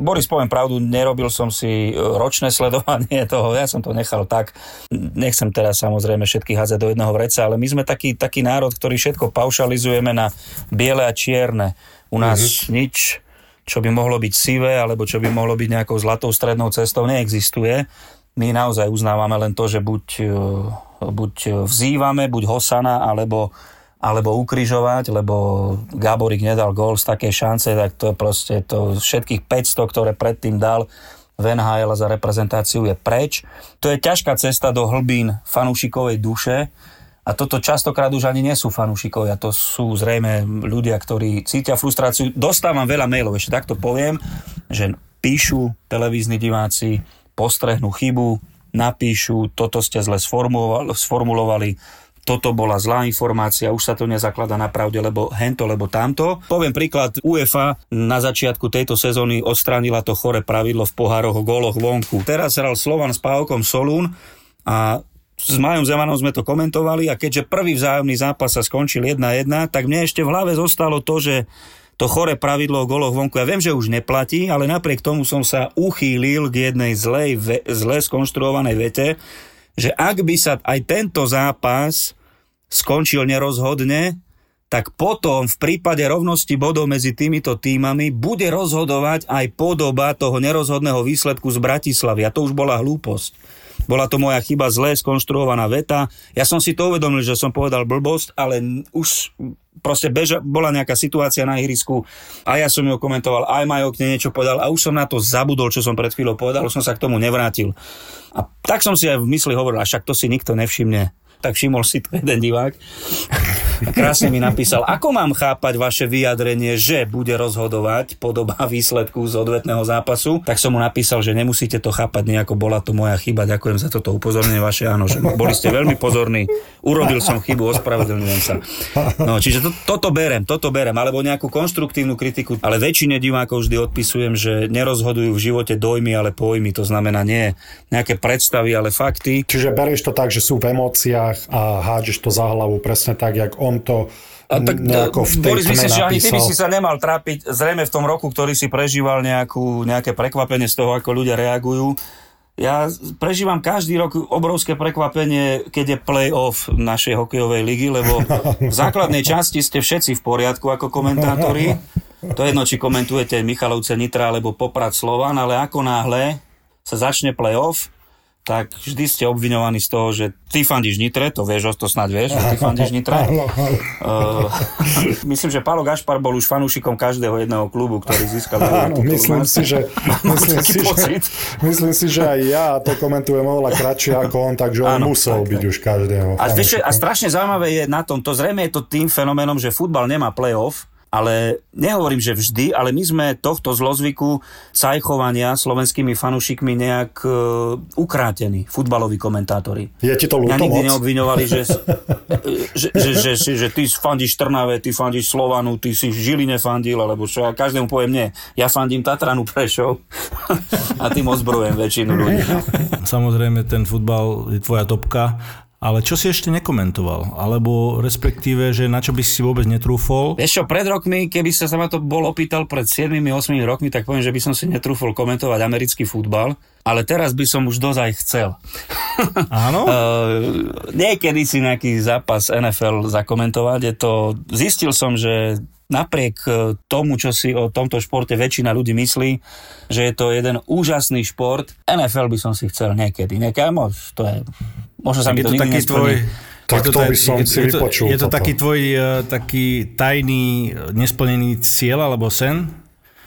Boris, poviem pravdu, nerobil som si e, ročné sledovanie toho, ja som to nechal tak. Nechcem teraz samozrejme všetkých hádzať do jedného vreca, ale my sme taký, taký národ, ktorý všetko paušalizujeme na biele a čierne. U nás mm-hmm. nič, čo by mohlo byť sivé, alebo čo by mohlo byť nejakou zlatou strednou cestou, neexistuje. My naozaj uznávame len to, že buď, e, buď vzývame, buď hosana, alebo alebo ukrižovať, lebo Gáborík nedal gól z takej šance, tak to proste to všetkých 500, ktoré predtým dal v NHL za reprezentáciu je preč. To je ťažká cesta do hlbín fanúšikovej duše a toto častokrát už ani nie sú fanúšikovia, to sú zrejme ľudia, ktorí cítia frustráciu. Dostávam veľa mailov, ešte takto poviem, že píšu televízni diváci, postrehnú chybu, napíšu, toto ste zle sformulovali toto bola zlá informácia, už sa to nezaklada na pravde, lebo hento, lebo tamto. Poviem príklad, UEFA na začiatku tejto sezóny odstránila to chore pravidlo v pohároch o góloch vonku. Teraz hral Slovan s Pávkom Solún a s Majom Zemanom sme to komentovali a keďže prvý vzájomný zápas sa skončil 1-1, tak mne ešte v hlave zostalo to, že to chore pravidlo o goloch vonku, ja viem, že už neplatí, ale napriek tomu som sa uchýlil k jednej zlej, zle skonštruovanej vete, že ak by sa aj tento zápas skončil nerozhodne, tak potom v prípade rovnosti bodov medzi týmito týmami bude rozhodovať aj podoba toho nerozhodného výsledku z Bratislavy. A to už bola hlúposť. Bola to moja chyba, zlé skonštruovaná veta. Ja som si to uvedomil, že som povedal blbosť, ale už proste beža, bola nejaká situácia na ihrisku a ja som ju komentoval, aj Majo k nej niečo povedal a už som na to zabudol, čo som pred chvíľou povedal, už som sa k tomu nevrátil. A tak som si aj v mysli hovoril, a však to si nikto nevšimne. Tak všimol si to jeden divák. Krásne mi napísal, ako mám chápať vaše vyjadrenie, že bude rozhodovať podoba výsledku z odvetného zápasu, tak som mu napísal, že nemusíte to chápať nejako, bola to moja chyba, ďakujem za toto upozornenie vaše, áno, že boli ste veľmi pozorní, urobil som chybu, ospravedlňujem sa. No, čiže to, toto berem, toto berem, alebo nejakú konštruktívnu kritiku, ale väčšine divákov vždy odpisujem, že nerozhodujú v živote dojmy, ale pojmy, to znamená nie nejaké predstavy, ale fakty. Čiže berieš to tak, že sú v emóciách a hádžeš to za hlavu presne tak, jak on to A tak, nejako v tej Boris, myslím, že ani ty by si sa nemal trápiť, zrejme v tom roku, ktorý si prežíval nejakú, nejaké prekvapenie z toho, ako ľudia reagujú. Ja prežívam každý rok obrovské prekvapenie, keď je play-off našej hokejovej ligy, lebo v základnej časti ste všetci v poriadku ako komentátori. To je jedno, či komentujete Michalovce Nitra alebo Poprad Slovan, ale ako náhle sa začne play-off, tak vždy ste obviňovaní z toho, že ty fandíš Nitre, to vieš, to snad vieš, že ty fandíš Nitre. Uh, myslím, že Palo Gašpar bol už fanúšikom každého jedného klubu, ktorý získal Áno, myslím si, že, myslím, si, že, myslím si, že aj ja to komentujem oveľa kratšie ako on, takže on Áno, musel tak, byť už každého. A, vieš, a strašne zaujímavé je na tom, to zrejme je to tým fenoménom, že futbal nemá play-off, ale nehovorím, že vždy, ale my sme tohto zlozvyku cajchovania slovenskými fanúšikmi nejak uh, ukrátení, futbaloví komentátori. Je ti to Mňa ľúto nikdy moc? neobviňovali, že, že, že, že, že, že ty fandíš Trnave, ty fandíš Slovanu, ty si Žiline fandil, alebo čo, ja každému poviem nie. Ja fandím Tatranu Prešov a tým ozbrojem väčšinu ľudí. Samozrejme, ten futbal je tvoja topka, ale čo si ešte nekomentoval? Alebo respektíve, že na čo by si vôbec netrúfol? Čo, pred rokmi, keby sa sa ma to bol opýtal pred 7-8 rokmi, tak poviem, že by som si netrúfol komentovať americký futbal, ale teraz by som už dozaj chcel. Áno? Uh, niekedy si nejaký zápas NFL zakomentovať. Je to, zistil som, že napriek eh, tomu, čo si o tomto športe väčšina ľudí myslí, že je to jeden úžasný šport, NFL by som si chcel niekedy. Mož, to je, možno sa mi to, to nikdy taký tvoj... Tak je to by som je, si je to, vypočul Je to toto. taký tvoj uh, taký tajný, nesplnený cieľ alebo sen?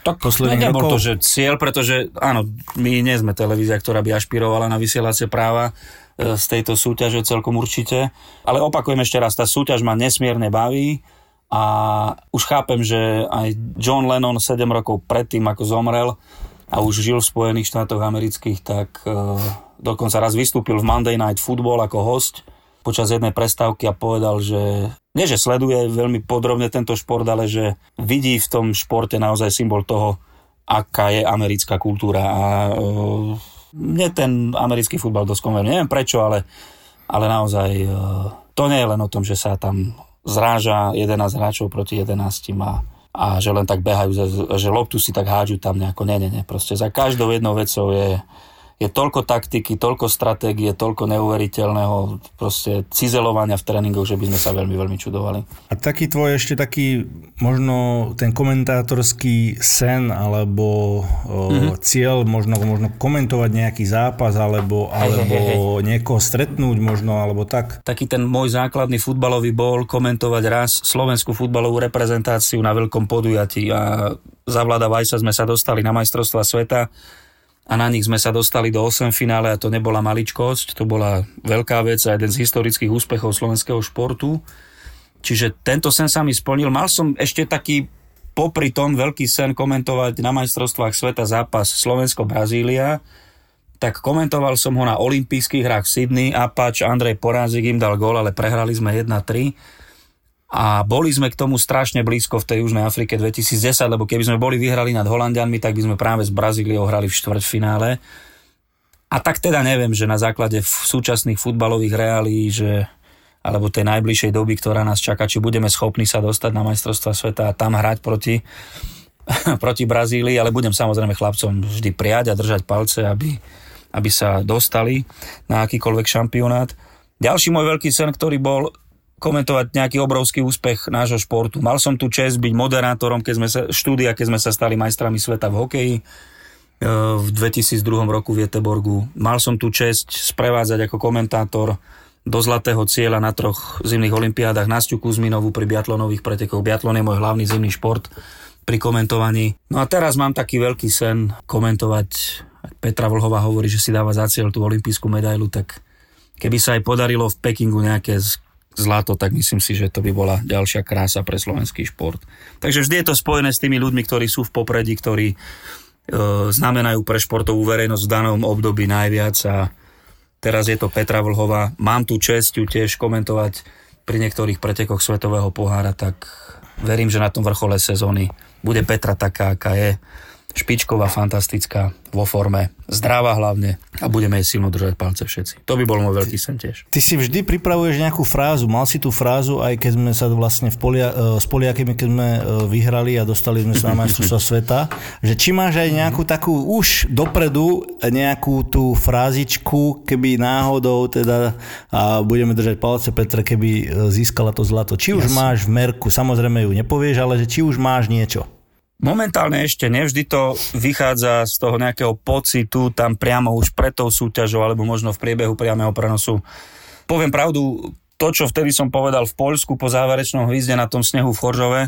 Tak posledných rokov? to, že cieľ, pretože áno, my nie sme televízia, ktorá by ašpirovala na vysielacie práva e, z tejto súťaže celkom určite. Ale opakujem ešte raz, tá súťaž ma nesmierne baví a už chápem, že aj John Lennon 7 rokov predtým, ako zomrel a už žil v Spojených štátoch amerických, tak e, dokonca raz vystúpil v Monday Night Football ako host počas jednej prestávky a povedal, že nie, že sleduje veľmi podrobne tento šport, ale že vidí v tom športe naozaj symbol toho, aká je americká kultúra. A uh, mne ten americký futbal dosť konvenuje. Neviem prečo, ale, ale naozaj uh, to nie je len o tom, že sa tam zráža 11 hráčov proti 11 a, a že len tak behajú, že, loptu si tak hádžu tam nejako. Nie, nie, nie. Proste za každou jednou vecou je, je toľko taktiky, toľko stratégie, toľko neuveriteľného proste cizelovania v tréningoch, že by sme sa veľmi, veľmi čudovali. A taký tvoj ešte taký, možno ten komentátorský sen alebo mm-hmm. cieľ, možno, možno komentovať nejaký zápas alebo, alebo niekoho stretnúť možno, alebo tak. Taký ten môj základný futbalový bol komentovať raz slovenskú futbalovú reprezentáciu na veľkom podujatí a za vláda Vajsa sme sa dostali na majstrovstva sveta a na nich sme sa dostali do 8 finále a to nebola maličkosť, to bola veľká vec a jeden z historických úspechov slovenského športu. Čiže tento sen sa mi splnil. Mal som ešte taký popri tom veľký sen komentovať na majstrovstvách sveta zápas Slovensko-Brazília, tak komentoval som ho na olympijských hrách v Sydney, Apač, Andrej Porázik im dal gól, ale prehrali sme 1-3 a boli sme k tomu strašne blízko v tej Južnej Afrike 2010, lebo keby sme boli vyhrali nad Holandianmi, tak by sme práve s Brazíliou hrali v štvrťfinále. A tak teda neviem, že na základe súčasných futbalových reálí, že alebo tej najbližšej doby, ktorá nás čaká, či budeme schopní sa dostať na majstrovstva sveta a tam hrať proti, proti Brazílii, ale budem samozrejme chlapcom vždy prijať a držať palce, aby, aby sa dostali na akýkoľvek šampionát. Ďalší môj veľký sen, ktorý bol komentovať nejaký obrovský úspech nášho športu. Mal som tu čest byť moderátorom keď sme sa, štúdia, keď sme sa stali majstrami sveta v hokeji e, v 2002 roku v Jeteborgu. Mal som tu čest sprevádzať ako komentátor do zlatého cieľa na troch zimných olimpiádach Nastiu Kuzminovú pri biatlonových pretekoch. Biatlon je môj hlavný zimný šport pri komentovaní. No a teraz mám taký veľký sen komentovať, Petra Vlhová hovorí, že si dáva za cieľ tú olimpijskú medailu, tak keby sa aj podarilo v Pekingu nejaké zlato, tak myslím si, že to by bola ďalšia krása pre slovenský šport. Takže vždy je to spojené s tými ľuďmi, ktorí sú v popredí, ktorí e, znamenajú pre športovú verejnosť v danom období najviac a teraz je to Petra Vlhová. Mám tu čest ju tiež komentovať pri niektorých pretekoch Svetového pohára, tak verím, že na tom vrchole sezóny bude Petra taká, aká je špičková, fantastická, vo forme, zdravá hlavne a budeme jej silno držať palce všetci. To by bol môj veľký sen tiež. Ty si vždy pripravuješ nejakú frázu. Mal si tú frázu, aj keď sme sa vlastne v polia, uh, s Poliakami, keď sme uh, vyhrali a dostali sme sa na majstrovstvá sveta, že či máš aj nejakú takú už dopredu nejakú tú frázičku, keby náhodou teda a budeme držať palce Petra, keby e, získala to zlato. Či už Jasne. máš v merku, samozrejme ju nepovieš, ale že či už máš niečo. Momentálne ešte nevždy to vychádza z toho nejakého pocitu tam priamo už pred tou súťažou alebo možno v priebehu priamého prenosu. Poviem pravdu, to, čo vtedy som povedal v Poľsku po záverečnom hvízde na tom snehu v Choržove,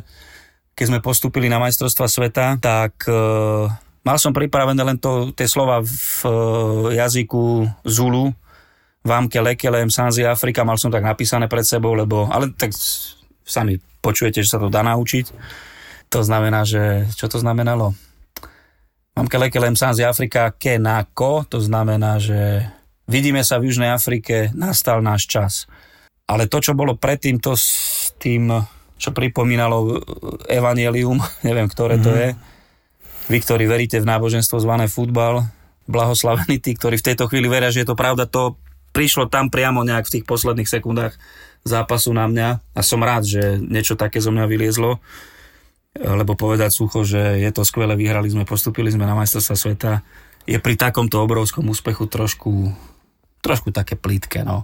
keď sme postúpili na majstrovstva sveta, tak e, mal som pripravené len to, tie slova v e, jazyku Zulu, Vámke lekelem, Sanzi Afrika, mal som tak napísané pred sebou, lebo, ale tak sami počujete, že sa to dá naučiť. To znamená, že, čo to znamenalo? Mám kelekelem sám z Afrika kenako, to znamená, že vidíme sa v Južnej Afrike, nastal náš čas. Ale to, čo bolo predtým, to s tým, čo pripomínalo Evangelium, neviem, ktoré to je, vy, ktorí veríte v náboženstvo zvané futbal, blahoslavení tí, ktorí v tejto chvíli veria, že je to pravda, to prišlo tam priamo nejak v tých posledných sekundách zápasu na mňa a som rád, že niečo také zo mňa vyliezlo lebo povedať sucho, že je to skvelé, vyhrali sme, postupili sme na majstrovstva sveta, je pri takomto obrovskom úspechu trošku, trošku také plítke, no.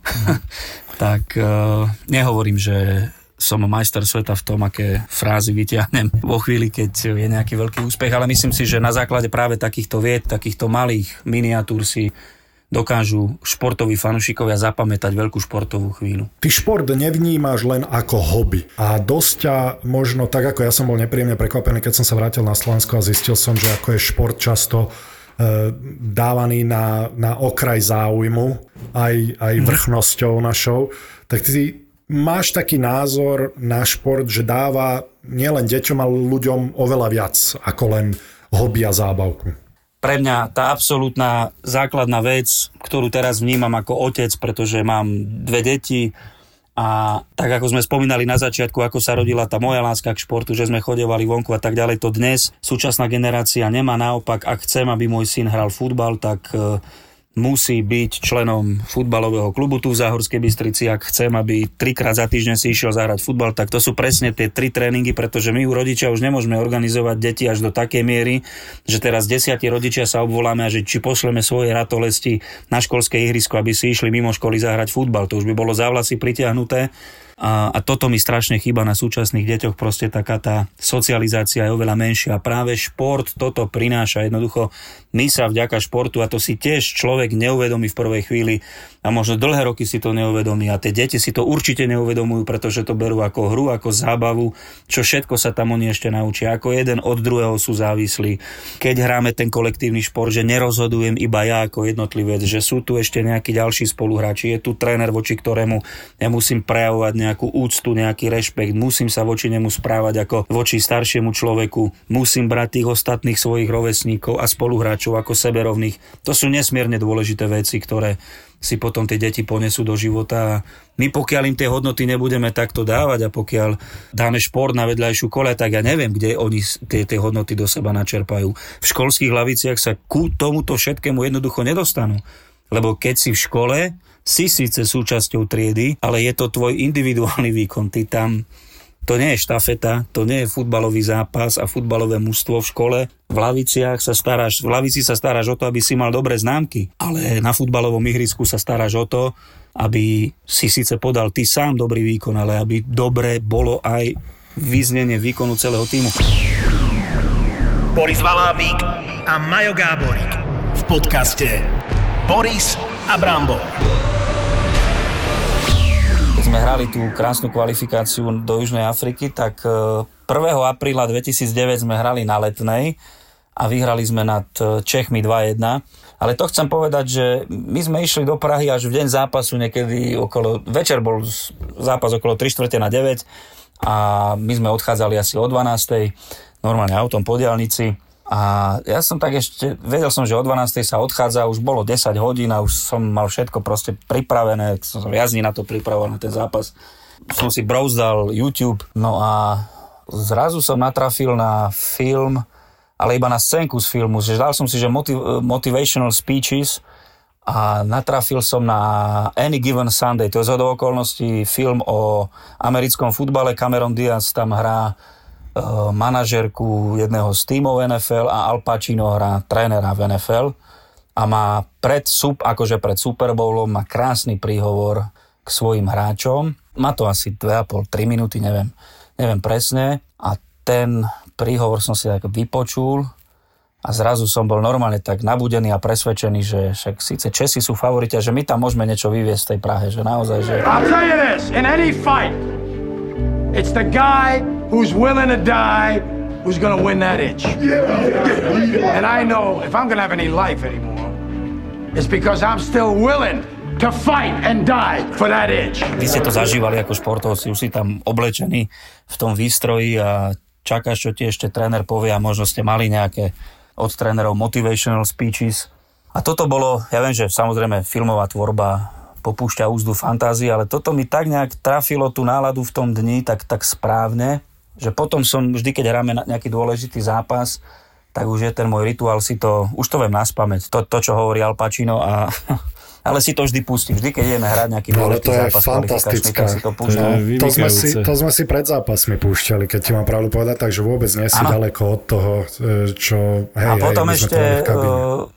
tak uh, nehovorím, že som majster sveta v tom, aké frázy vyťahnem vo chvíli, keď je nejaký veľký úspech, ale myslím si, že na základe práve takýchto vied, takýchto malých miniatúr si dokážu športoví fanúšikovia zapamätať veľkú športovú chvíľu. Ty šport nevnímaš len ako hobby. A dosť ťa možno, tak ako ja som bol nepríjemne prekvapený, keď som sa vrátil na Slovensko a zistil som, že ako je šport často e, dávaný na, na okraj záujmu, aj, aj vrchnosťou našou, tak ty máš taký názor na šport, že dáva nielen deťom, ale ľuďom oveľa viac ako len hobby a zábavku. Pre mňa tá absolútna základná vec, ktorú teraz vnímam ako otec, pretože mám dve deti a tak ako sme spomínali na začiatku, ako sa rodila tá moja láska k športu, že sme chodevali vonku a tak ďalej, to dnes súčasná generácia nemá. Naopak, ak chcem, aby môj syn hral futbal, tak e, musí byť členom futbalového klubu tu v Záhorskej Bystrici. Ak chcem, aby trikrát za týždeň si išiel zahrať futbal, tak to sú presne tie tri tréningy, pretože my u rodičia už nemôžeme organizovať deti až do takej miery, že teraz desiatí rodičia sa obvoláme a že či pošleme svoje ratolesti na školské ihrisko, aby si išli mimo školy zahrať futbal. To už by bolo závlasy pritiahnuté. A, a toto mi strašne chýba na súčasných deťoch, proste taká tá socializácia je oveľa menšia. Práve šport toto prináša. Jednoducho my sa vďaka športu, a to si tiež človek neuvedomí v prvej chvíli, a možno dlhé roky si to neuvedomí. A tie deti si to určite neuvedomujú, pretože to berú ako hru, ako zábavu, čo všetko sa tam oni ešte naučia. Ako jeden od druhého sú závislí. Keď hráme ten kolektívny šport, že nerozhodujem iba ja ako jednotlivec, že sú tu ešte nejakí ďalší spoluhráči, je tu tréner, voči ktorému ja musím prejavovať nejakú úctu, nejaký rešpekt, musím sa voči nemu správať ako voči staršiemu človeku, musím brať tých ostatných svojich rovesníkov a spoluhráčov ako seberovných. To sú nesmierne dôležité veci, ktoré si potom tie deti ponesú do života my pokiaľ im tie hodnoty nebudeme takto dávať a pokiaľ dáme šport na vedľajšiu kole, tak ja neviem, kde oni tie, tie hodnoty do seba načerpajú. V školských laviciach sa ku tomuto všetkému jednoducho nedostanú. Lebo keď si v škole, si síce súčasťou triedy, ale je to tvoj individuálny výkon. Ty tam to nie je štafeta, to nie je futbalový zápas a futbalové mužstvo v škole. V laviciach sa staráš, v lavici sa staráš o to, aby si mal dobré známky, ale na futbalovom ihrisku sa staráš o to, aby si síce podal ty sám dobrý výkon, ale aby dobre bolo aj vyznenie výkonu celého týmu. Boris Valábík a Majo Gáborík v podcaste Boris a Brambor. Sme hrali tú krásnu kvalifikáciu do Južnej Afriky, tak e, 1. apríla 2009 sme hrali na letnej a vyhrali sme nad e, Čechmi 2-1. Ale to chcem povedať, že my sme išli do Prahy až v deň zápasu niekedy okolo, večer bol zápas okolo 3 čtvrte na 9 a my sme odchádzali asi o 12. normálne autom po diálnici a ja som tak ešte, vedel som, že o 12. sa odchádza, už bolo 10 hodín a už som mal všetko proste pripravené, som sa viac na to pripravoval na ten zápas. Som si brouzdal YouTube, no a zrazu som natrafil na film, ale iba na scénku z filmu, že dal som si, že motiv- motivational speeches a natrafil som na Any Given Sunday, to je z okolností film o americkom futbale, Cameron Diaz tam hrá manažerku jedného z tímov NFL a Al Pacino hrá trénera v NFL a má pred, sub, akože pred Super Bowlom má krásny príhovor k svojim hráčom. Má to asi 2,5-3 minúty, neviem, neviem presne a ten príhovor som si tak vypočul a zrazu som bol normálne tak nabudený a presvedčený, že však síce Česi sú favoriti že my tam môžeme niečo vyviesť v tej Prahe, že naozaj, že... I'll tell you this, in any fight, it's the guy who's willing to die who's gonna win that itch. And I know if I'm gonna have any life anymore, it's because I'm still willing to fight and die for that itch. Vy ste to zažívali ako športovci, už si tam oblečený v tom výstroji a čakáš, čo ti ešte tréner povie a možno ste mali nejaké od trénerov motivational speeches. A toto bolo, ja viem, že samozrejme filmová tvorba popúšťa úzdu fantázie, ale toto mi tak nejak trafilo tú náladu v tom dni tak, tak správne, že potom som, vždy keď hráme nejaký dôležitý zápas, tak už je ten môj rituál si to, už to viem naspamäť, to, to čo hovorí Al Pacino a ale si to vždy pustím. Vždy, keď ideme hrať nejaký no, ale to je zápas fantastická. si to púšťam. To, to, sme si, to sme si pred zápasmi púšťali, keď ti mám pravdu povedať, takže vôbec nie si ano. ďaleko od toho, e, čo... Hej, a potom hej, ešte uh,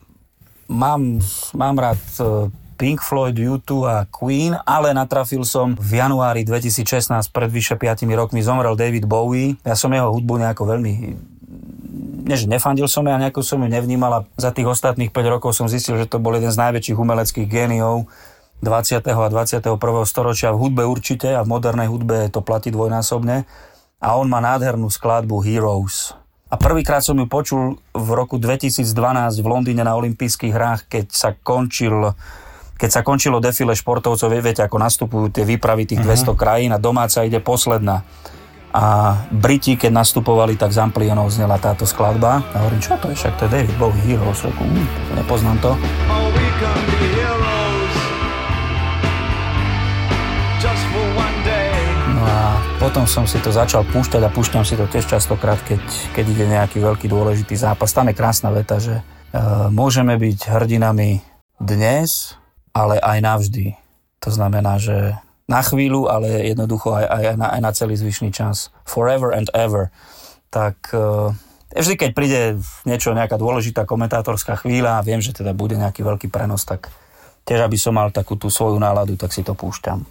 mám, mám rád uh, Pink Floyd, U2 a Queen, ale natrafil som v januári 2016, pred vyše 5 rokmi zomrel David Bowie. Ja som jeho hudbu nejako veľmi nie, že nefandil som ja, nejako som ju nevnímal a za tých ostatných 5 rokov som zistil, že to bol jeden z najväčších umeleckých géniov 20. a 21. storočia v hudbe určite a v modernej hudbe to platí dvojnásobne. A on má nádhernú skladbu Heroes. A prvýkrát som ju počul v roku 2012 v Londýne na olympijských hrách, keď sa končil keď sa končilo defile športovcov, viete, ako nastupujú tie výpravy tých uh-huh. 200 krajín a domáca ide posledná. A Briti, keď nastupovali, tak z amplionov znela táto skladba. A hovorím, čo to je, však to je David Bowie Heroes. Reku, uh, nepoznám to. No a potom som si to začal púšťať a púšťam si to tiež častokrát, keď, keď ide nejaký veľký dôležitý zápas. Tam je krásna veta, že uh, môžeme byť hrdinami dnes, ale aj navždy. To znamená, že na chvíľu, ale jednoducho aj, aj, aj, na, aj na celý zvyšný čas. Forever and ever. Tak uh, vždy, keď príde niečo, nejaká dôležitá komentátorská chvíľa a viem, že teda bude nejaký veľký prenos, tak tiež, aby som mal takú tú svoju náladu, tak si to púšťam.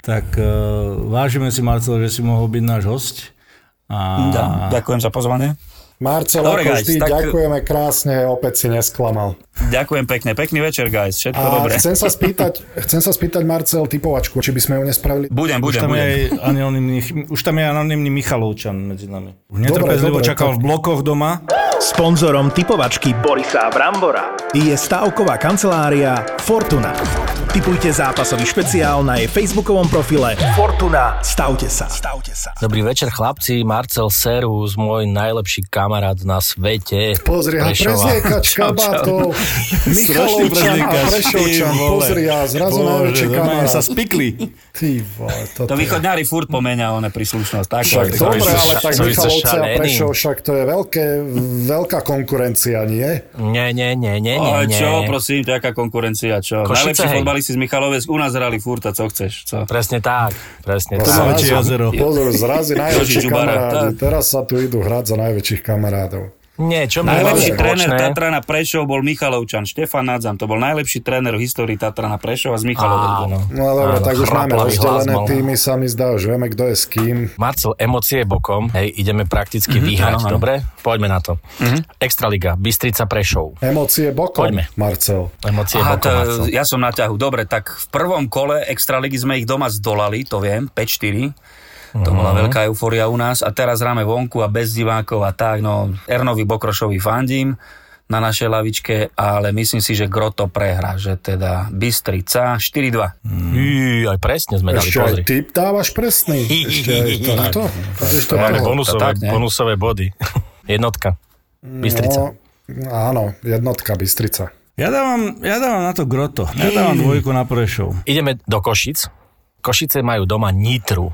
Tak uh, vážime si, Marcel, že si mohol byť náš host. A... Ja, ďakujem za pozvanie. Marcel, Dobre, ako guys, vždy, tak... ďakujeme krásne, opäť si nesklamal. Ďakujem pekne, pekný večer, guys, všetko a dobré. Chcem sa, spýtať, chcem sa spýtať, Marcel, typovačku, či by sme ju nespravili? Budem, budem, už tam budem. Je anonimný, už tam je anonimný Michalovčan medzi nami. Netrpezlivo čakal tak... v blokoch doma. Sponzorom typovačky Borisa Brambora je stavková kancelária Fortuna. Typujte zápasový špeciál na jej facebookovom profile Fortuna. Stavte sa. Stavte sa. Dobrý večer chlapci, Marcel Serus, môj najlepší kamarát na svete. Pozri, a prezliekač kabátov, Michalovčan a Prešovčan, pozri, a zrazu najväčší kamarát. sa spikli. Ty vole, to východňári furt pomenia one príslušnosť. Tak, však to, dobre, ale tak Michalovce a Prešov, však to je veľké, veľká konkurencia, nie? Nie, nie, nie, nie, nie. Čo, prosím, to jaká konkurencia, čo? Najlepší futbalisti z Michalovec u nás hrali furt a co chceš, co? Presne tak, presne to tak. Pozor, pozor, zrazy najväčší kamarádi. Teraz sa tu idú hrať za najväčších kamarátov. Nie, čo Najlepší tréner Tatrana Prešov bol Michalovčan, Štefan Nadzam. To bol najlepší tréner v histórii Tatrana Prešova z Michalovec. Áno. No dobre, tak už máme rozdelené týmy, sa mi zdá, už vieme, kto je s kým. Marcel, emócie bokom, hej, ideme prakticky mm-hmm, vyhrať, áno, áno. dobre? Poďme na to. Mm-hmm. Extraliga, Bystrica Prešov. Emócie bokom, Poďme. Marcel. Emócie Aha, bokom, to, Marcel. Ja som na ťahu. Dobre, tak v prvom kole Extraligy sme ich doma zdolali, to viem, 5-4. To bola veľká euforia u nás a teraz hráme vonku a bez divákov a tak, no Ernovi Bokrošovi fandím na našej lavičke, ale myslím si, že Groto prehra, že teda Bystrica 4-2. Jí, aj presne sme dali, Ešte pozri. ty dávaš presný. Ešte aj takto. Ideš to Máme toho. bonusové, to tak, bonusové body. Jednotka. Bystrica. No, áno, jednotka Bystrica. Ja dávam, ja dávam na to groto. Ja dávam dvojku na Prešov. Ideme do Košic. Košice majú doma Nitru.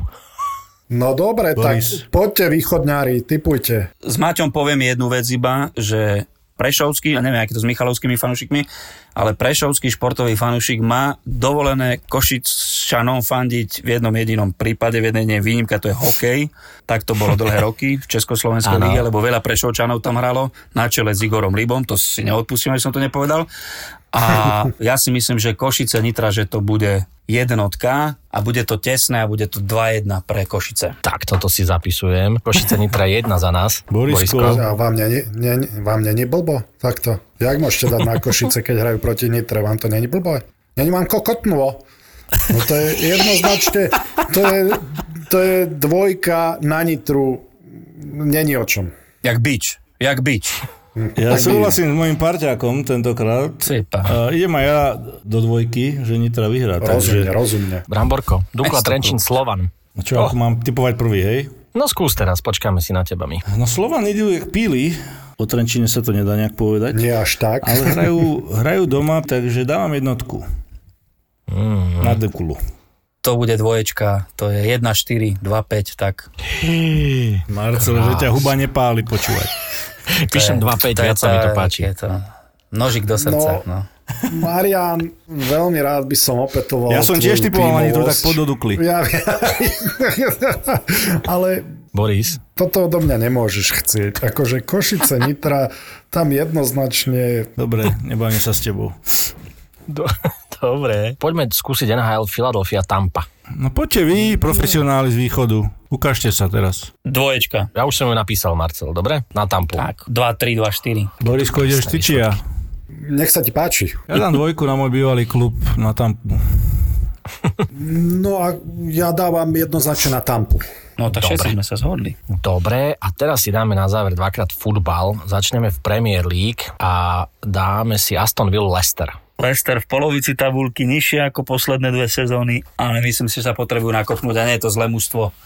No dobre, Boris. tak poďte východňári, typujte. S Maťom poviem jednu vec iba, že Prešovský, a neviem, aký to s Michalovskými fanúšikmi, ale Prešovský športový fanúšik má dovolené Košičanom fandiť v jednom jedinom prípade, v jednej výnimka, to je hokej. Tak to bolo dlhé roky v Československej lige, lebo veľa Prešovčanov tam hralo, na čele s Igorom Libom, to si neodpustím, že som to nepovedal. A ja si myslím, že Košice Nitra, že to bude jednotka a bude to tesné a bude to 2-1 pre Košice. Tak, toto si zapisujem. Košice Nitra je jedna za nás. Borisko. A vám není, není, vám není blbo? Takto. Jak môžete dať na Košice, keď hrajú proti Nitre? Vám to není blbo? Není vám kokotnuo. No to je jednoznačne, to je, to je dvojka na Nitru, není o čom. Jak bič, jak bič. Ja súhlasím s mojim parťákom tentokrát. Sypa. Uh, idem aj ja do dvojky, že Nitra vyhrá. Rozumne, Takže, rozumne. Bramborko. Dukla Trenčín Slovan. čo, ako mám typovať prvý, hej? No skús teraz, počkáme si na teba my. No Slovan idú jak píly. O Trenčine sa to nedá nejak povedať. Nie až tak. Ale hrajú, hrajú doma, takže dávam jednotku. Mm. Na dekulu. To bude dvoječka, to je 1-4, 2-5, tak. Marcel, že ťa huba nepáli, počúvaj. Píšem 2-5, viac sa mi to páči. Je to nožik do srdca. No. Marian, veľmi rád by som opetoval Ja som tiež typoval na Nitru, tak do Dukly. Ja, ale Boris. toto odo mňa nemôžeš chcieť. Akože Košice, Nitra, tam jednoznačne... Dobre, nebavím sa s tebou. Do, dobre. Poďme skúsiť NHL Philadelphia Tampa. No poďte vy, profesionáli z východu. Ukážte sa teraz. Dvoječka. Ja už som ju napísal, Marcel, dobre? Na Tampu. Tak, 2-3, 2-4. Borisko, ideš ty či ja? Nech sa ti páči. Ja dám dvojku na môj bývalý klub na Tampu. No a ja dávam jednoznačne na Tampu. No tak Dobre. všetci sme sa zhodli. Dobre, a teraz si dáme na záver dvakrát futbal. Začneme v Premier League a dáme si Aston Villa Leicester. Leicester v polovici tabulky nižšie ako posledné dve sezóny, ale myslím si, že sa potrebujú nakopnúť a nie je to zlé mužstvo.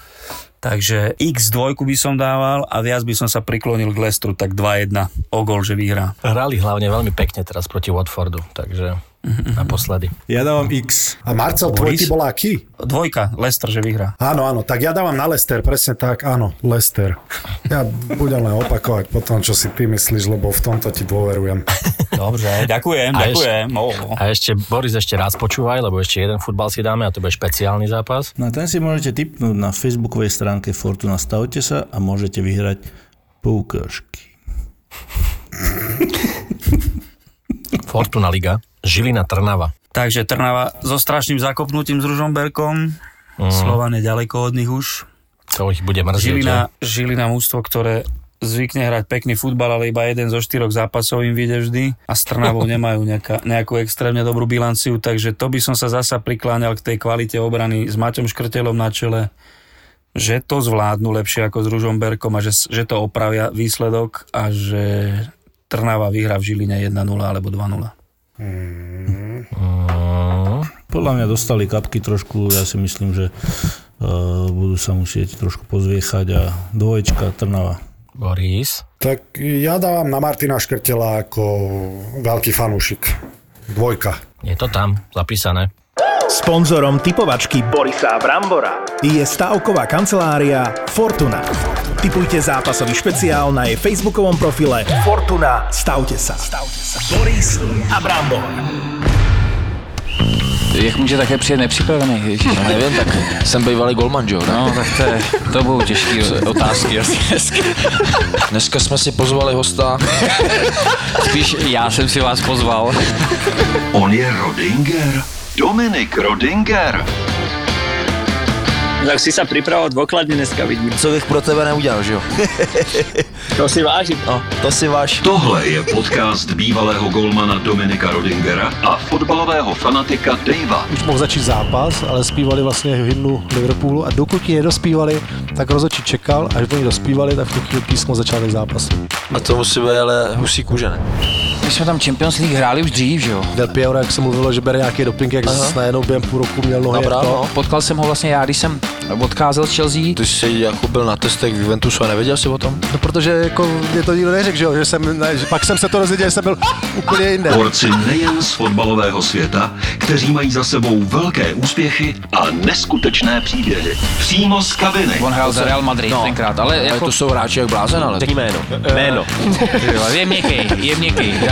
Takže x2 by som dával a viac by som sa priklonil k Leicesteru, tak 2-1 o gol, že vyhrá. Hrali hlavne veľmi pekne teraz proti Watfordu, takže naposledy. Ja dávam X. A Marcel, tvoj ty bol aký? Dvojka, Leicester, že vyhrá. Áno, áno, tak ja dávam na Lester, presne tak, áno, Lester. Ja budem len opakovať po tom, čo si ty myslíš, lebo v tomto ti dôverujem. Dobre, ďakujem, A ďakujem. O, A ešte, Boris, ešte raz počúvaj, lebo ešte jeden futbal si dáme a to bude špeciálny zápas. No ten si môžete tipnúť na facebookovej stránke Fortuna. Stavte sa a môžete vyhrať poukážky. Fortuna Liga, Žilina Trnava. Takže Trnava so strašným zakopnutím s Ružomberkom. Slovan je ďaleko od nich už. To ich bude mrzieť. Žilina, že? Žilina mústvo, ktoré zvykne hrať pekný futbal, ale iba jeden zo štyroch zápasov im vyjde vždy a s Trnavou nemajú nejaká, nejakú extrémne dobrú bilanciu, takže to by som sa zasa prikláňal k tej kvalite obrany s Maťom Škrtelom na čele, že to zvládnu lepšie ako s Ružomberkom a že, že to opravia výsledok a že Trnava vyhrá v Žiline 1-0 alebo 2-0. Podľa mňa dostali kapky trošku, ja si myslím, že uh, budú sa musieť trošku pozviechať a dvoječka Trnava. Boris. Tak ja dávam na Martina Škrtela ako veľký fanúšik. Dvojka. Je to tam, zapísané. Sponzorom typovačky Borisa Brambora je stavková kancelária Fortuna. Typujte zápasový špeciál na jej facebookovom profile Fortuna. Stavte sa. Boris a Brambor. Jak může také přijet nepřipravený? Ježiš, já nevím, tak jsem bývalý golman, jo? No, tak to, je, to budou těžké otázky asi dneska. Dneska jsme si pozvali hosta. Spíš já jsem si vás pozval. On je Rodinger. Dominik Rodinger. Tak si sa pripravoval dôkladne dneska, vidím. Co bych pro tebe neudělal, že jo? To si vážim. No, to si váš. Tohle je podcast bývalého golmana Dominika Rodingera a fotbalového fanatika Davea. Už mohl začít zápas, ale zpívali vlastně hymnu Liverpoolu a dokud ji nedospívali, tak rozhodčí čekal, až oni dospívali, tak v tu chvíli písmo začal zápas. A to musí být ale husí kůže, ne? My jsme tam Champions League hráli už dřív, že jo? Del Piero, jak se mluvilo, že bere nějaký doping, jak Aha. najednou během půl roku měl nohy. Dobrá, jako- no. Potkal jsem ho vlastně já, když jsem odcházel z Chelsea. Ty jsi jako byl na testech v Juventusu a nevěděl jsi o tom? No, protože jako mě to nikdo neřekl, že jo, že jsem, ne, že pak jsem se to dozvěděl, že jsem byl úplně jinde. Borci nejen z fotbalového světa, kteří mají za sebou velké úspěchy a neskutečné příběhy. Přímo z kabiny. On hrál za Real Madrid No. tenkrát, ale Ale jako... to jsou hráči jak blázen, ale. Řekni jméno. Jméno. je měkký, je měkký.